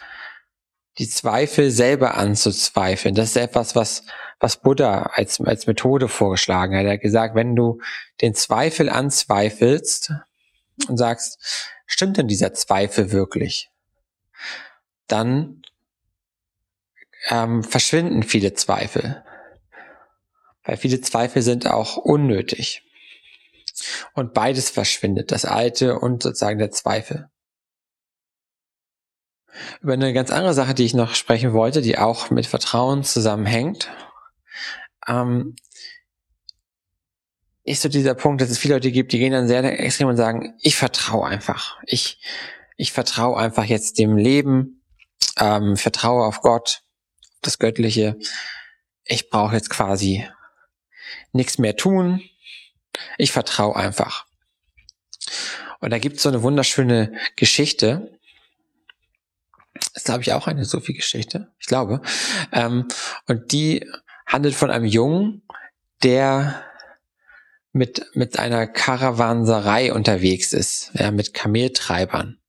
die Zweifel selber anzuzweifeln. Das ist etwas, was, was Buddha als, als Methode vorgeschlagen hat. Er hat gesagt, wenn du den Zweifel anzweifelst und sagst, stimmt denn dieser Zweifel wirklich? Dann ähm, verschwinden viele Zweifel. Weil viele Zweifel sind auch unnötig. Und beides verschwindet, das Alte und sozusagen der Zweifel. Über eine ganz andere Sache, die ich noch sprechen wollte, die auch mit Vertrauen zusammenhängt, ähm, ist so dieser Punkt, dass es viele Leute gibt, die gehen dann sehr extrem und sagen, ich vertraue einfach. Ich, ich vertraue einfach jetzt dem Leben, ähm, vertraue auf Gott, das Göttliche. Ich brauche jetzt quasi nichts mehr tun. Ich vertraue einfach. Und da gibt es so eine wunderschöne Geschichte, ist, glaube ich, auch eine Sophie-Geschichte. Ich glaube. Ähm, und die handelt von einem Jungen, der mit, mit einer Karawanserei unterwegs ist, ja, mit Kameltreibern.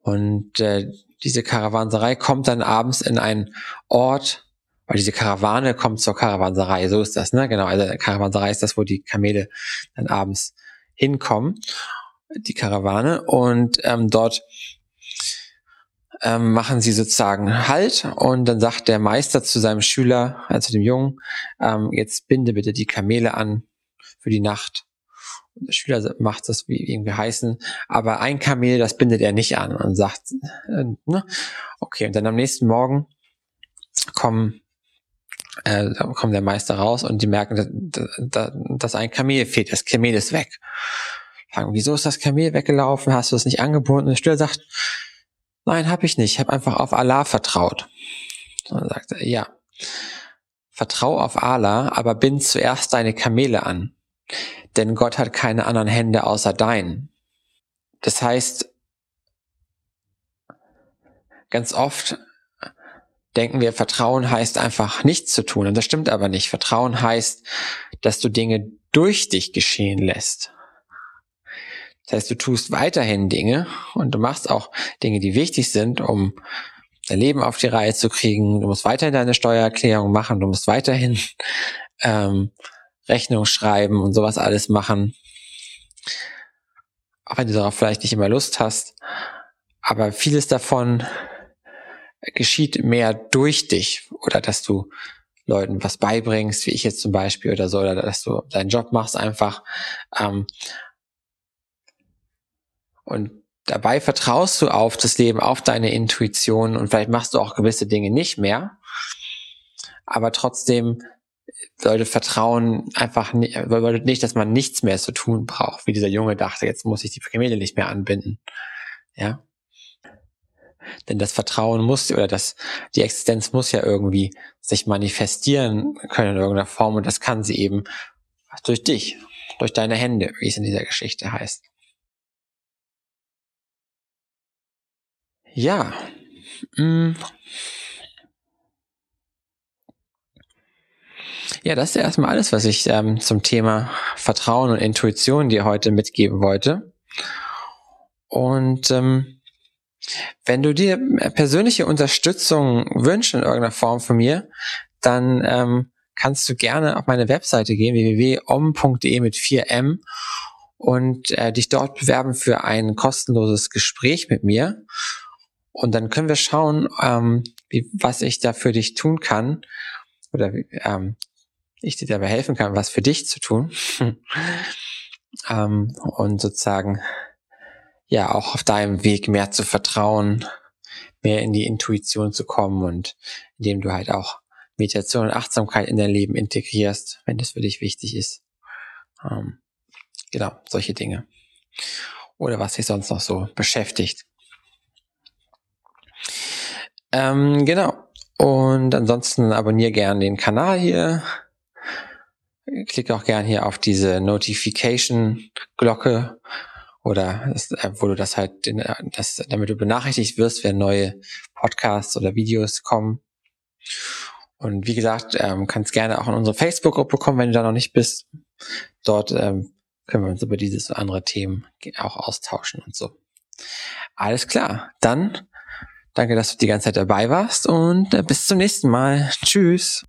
Und äh, diese Karawanserei kommt dann abends in einen Ort, weil diese Karawane kommt zur Karawanserei, so ist das, ne? Genau, also Karawanserei ist das, wo die Kamele dann abends hinkommen, die Karawane. Und ähm, dort ähm, machen sie sozusagen Halt und dann sagt der Meister zu seinem Schüler, also dem Jungen, ähm, jetzt binde bitte die Kamele an für die Nacht. Und der Schüler macht das wie irgendwie heißen, aber ein Kamel, das bindet er nicht an und sagt, äh, ne? okay, und dann am nächsten Morgen kommen äh, kommt der Meister raus und die merken, dass, ein Kamel fehlt, das Kamel ist weg. Fragen, wieso ist das Kamel weggelaufen? Hast du es nicht angebunden? Und der Schüler sagt, Nein, habe ich nicht. Ich habe einfach auf Allah vertraut. Und dann sagt er, ja, vertrau auf Allah, aber bind zuerst deine Kamele an. Denn Gott hat keine anderen Hände außer deinen. Das heißt, ganz oft denken wir, Vertrauen heißt einfach nichts zu tun. Und das stimmt aber nicht. Vertrauen heißt, dass du Dinge durch dich geschehen lässt. Das heißt, du tust weiterhin Dinge und du machst auch Dinge, die wichtig sind, um dein Leben auf die Reihe zu kriegen. Du musst weiterhin deine Steuererklärung machen, du musst weiterhin ähm, Rechnung schreiben und sowas alles machen. Auch wenn du darauf vielleicht nicht immer Lust hast. Aber vieles davon geschieht mehr durch dich oder dass du Leuten was beibringst, wie ich jetzt zum Beispiel oder so, oder dass du deinen Job machst einfach. Ähm, Und dabei vertraust du auf das Leben, auf deine Intuition und vielleicht machst du auch gewisse Dinge nicht mehr. Aber trotzdem bedeutet Vertrauen einfach nicht, bedeutet nicht, dass man nichts mehr zu tun braucht, wie dieser Junge dachte, jetzt muss ich die Kamele nicht mehr anbinden. Ja. Denn das Vertrauen muss oder das, die Existenz muss ja irgendwie sich manifestieren können in irgendeiner Form und das kann sie eben durch dich, durch deine Hände, wie es in dieser Geschichte heißt. Ja. Mm. Ja, das ist erstmal alles, was ich ähm, zum Thema Vertrauen und Intuition dir heute mitgeben wollte. Und ähm, wenn du dir persönliche Unterstützung wünschst in irgendeiner Form von mir, dann ähm, kannst du gerne auf meine Webseite gehen, www.om.de mit 4m und äh, dich dort bewerben für ein kostenloses Gespräch mit mir. Und dann können wir schauen, ähm, wie, was ich da für dich tun kann oder ähm, ich dir dabei helfen kann, was für dich zu tun. ähm, und sozusagen ja auch auf deinem Weg mehr zu vertrauen, mehr in die Intuition zu kommen und indem du halt auch Meditation und Achtsamkeit in dein Leben integrierst, wenn das für dich wichtig ist. Ähm, genau, solche Dinge. Oder was dich sonst noch so beschäftigt. Ähm, genau. Und ansonsten abonniere gerne den Kanal hier. Klicke auch gerne hier auf diese Notification-Glocke oder das, äh, wo du das halt, das, damit du benachrichtigt wirst, wenn neue Podcasts oder Videos kommen. Und wie gesagt, ähm, kannst gerne auch in unsere Facebook-Gruppe kommen, wenn du da noch nicht bist. Dort ähm, können wir uns über dieses und andere Themen auch austauschen und so. Alles klar. Dann Danke, dass du die ganze Zeit dabei warst und äh, bis zum nächsten Mal. Tschüss.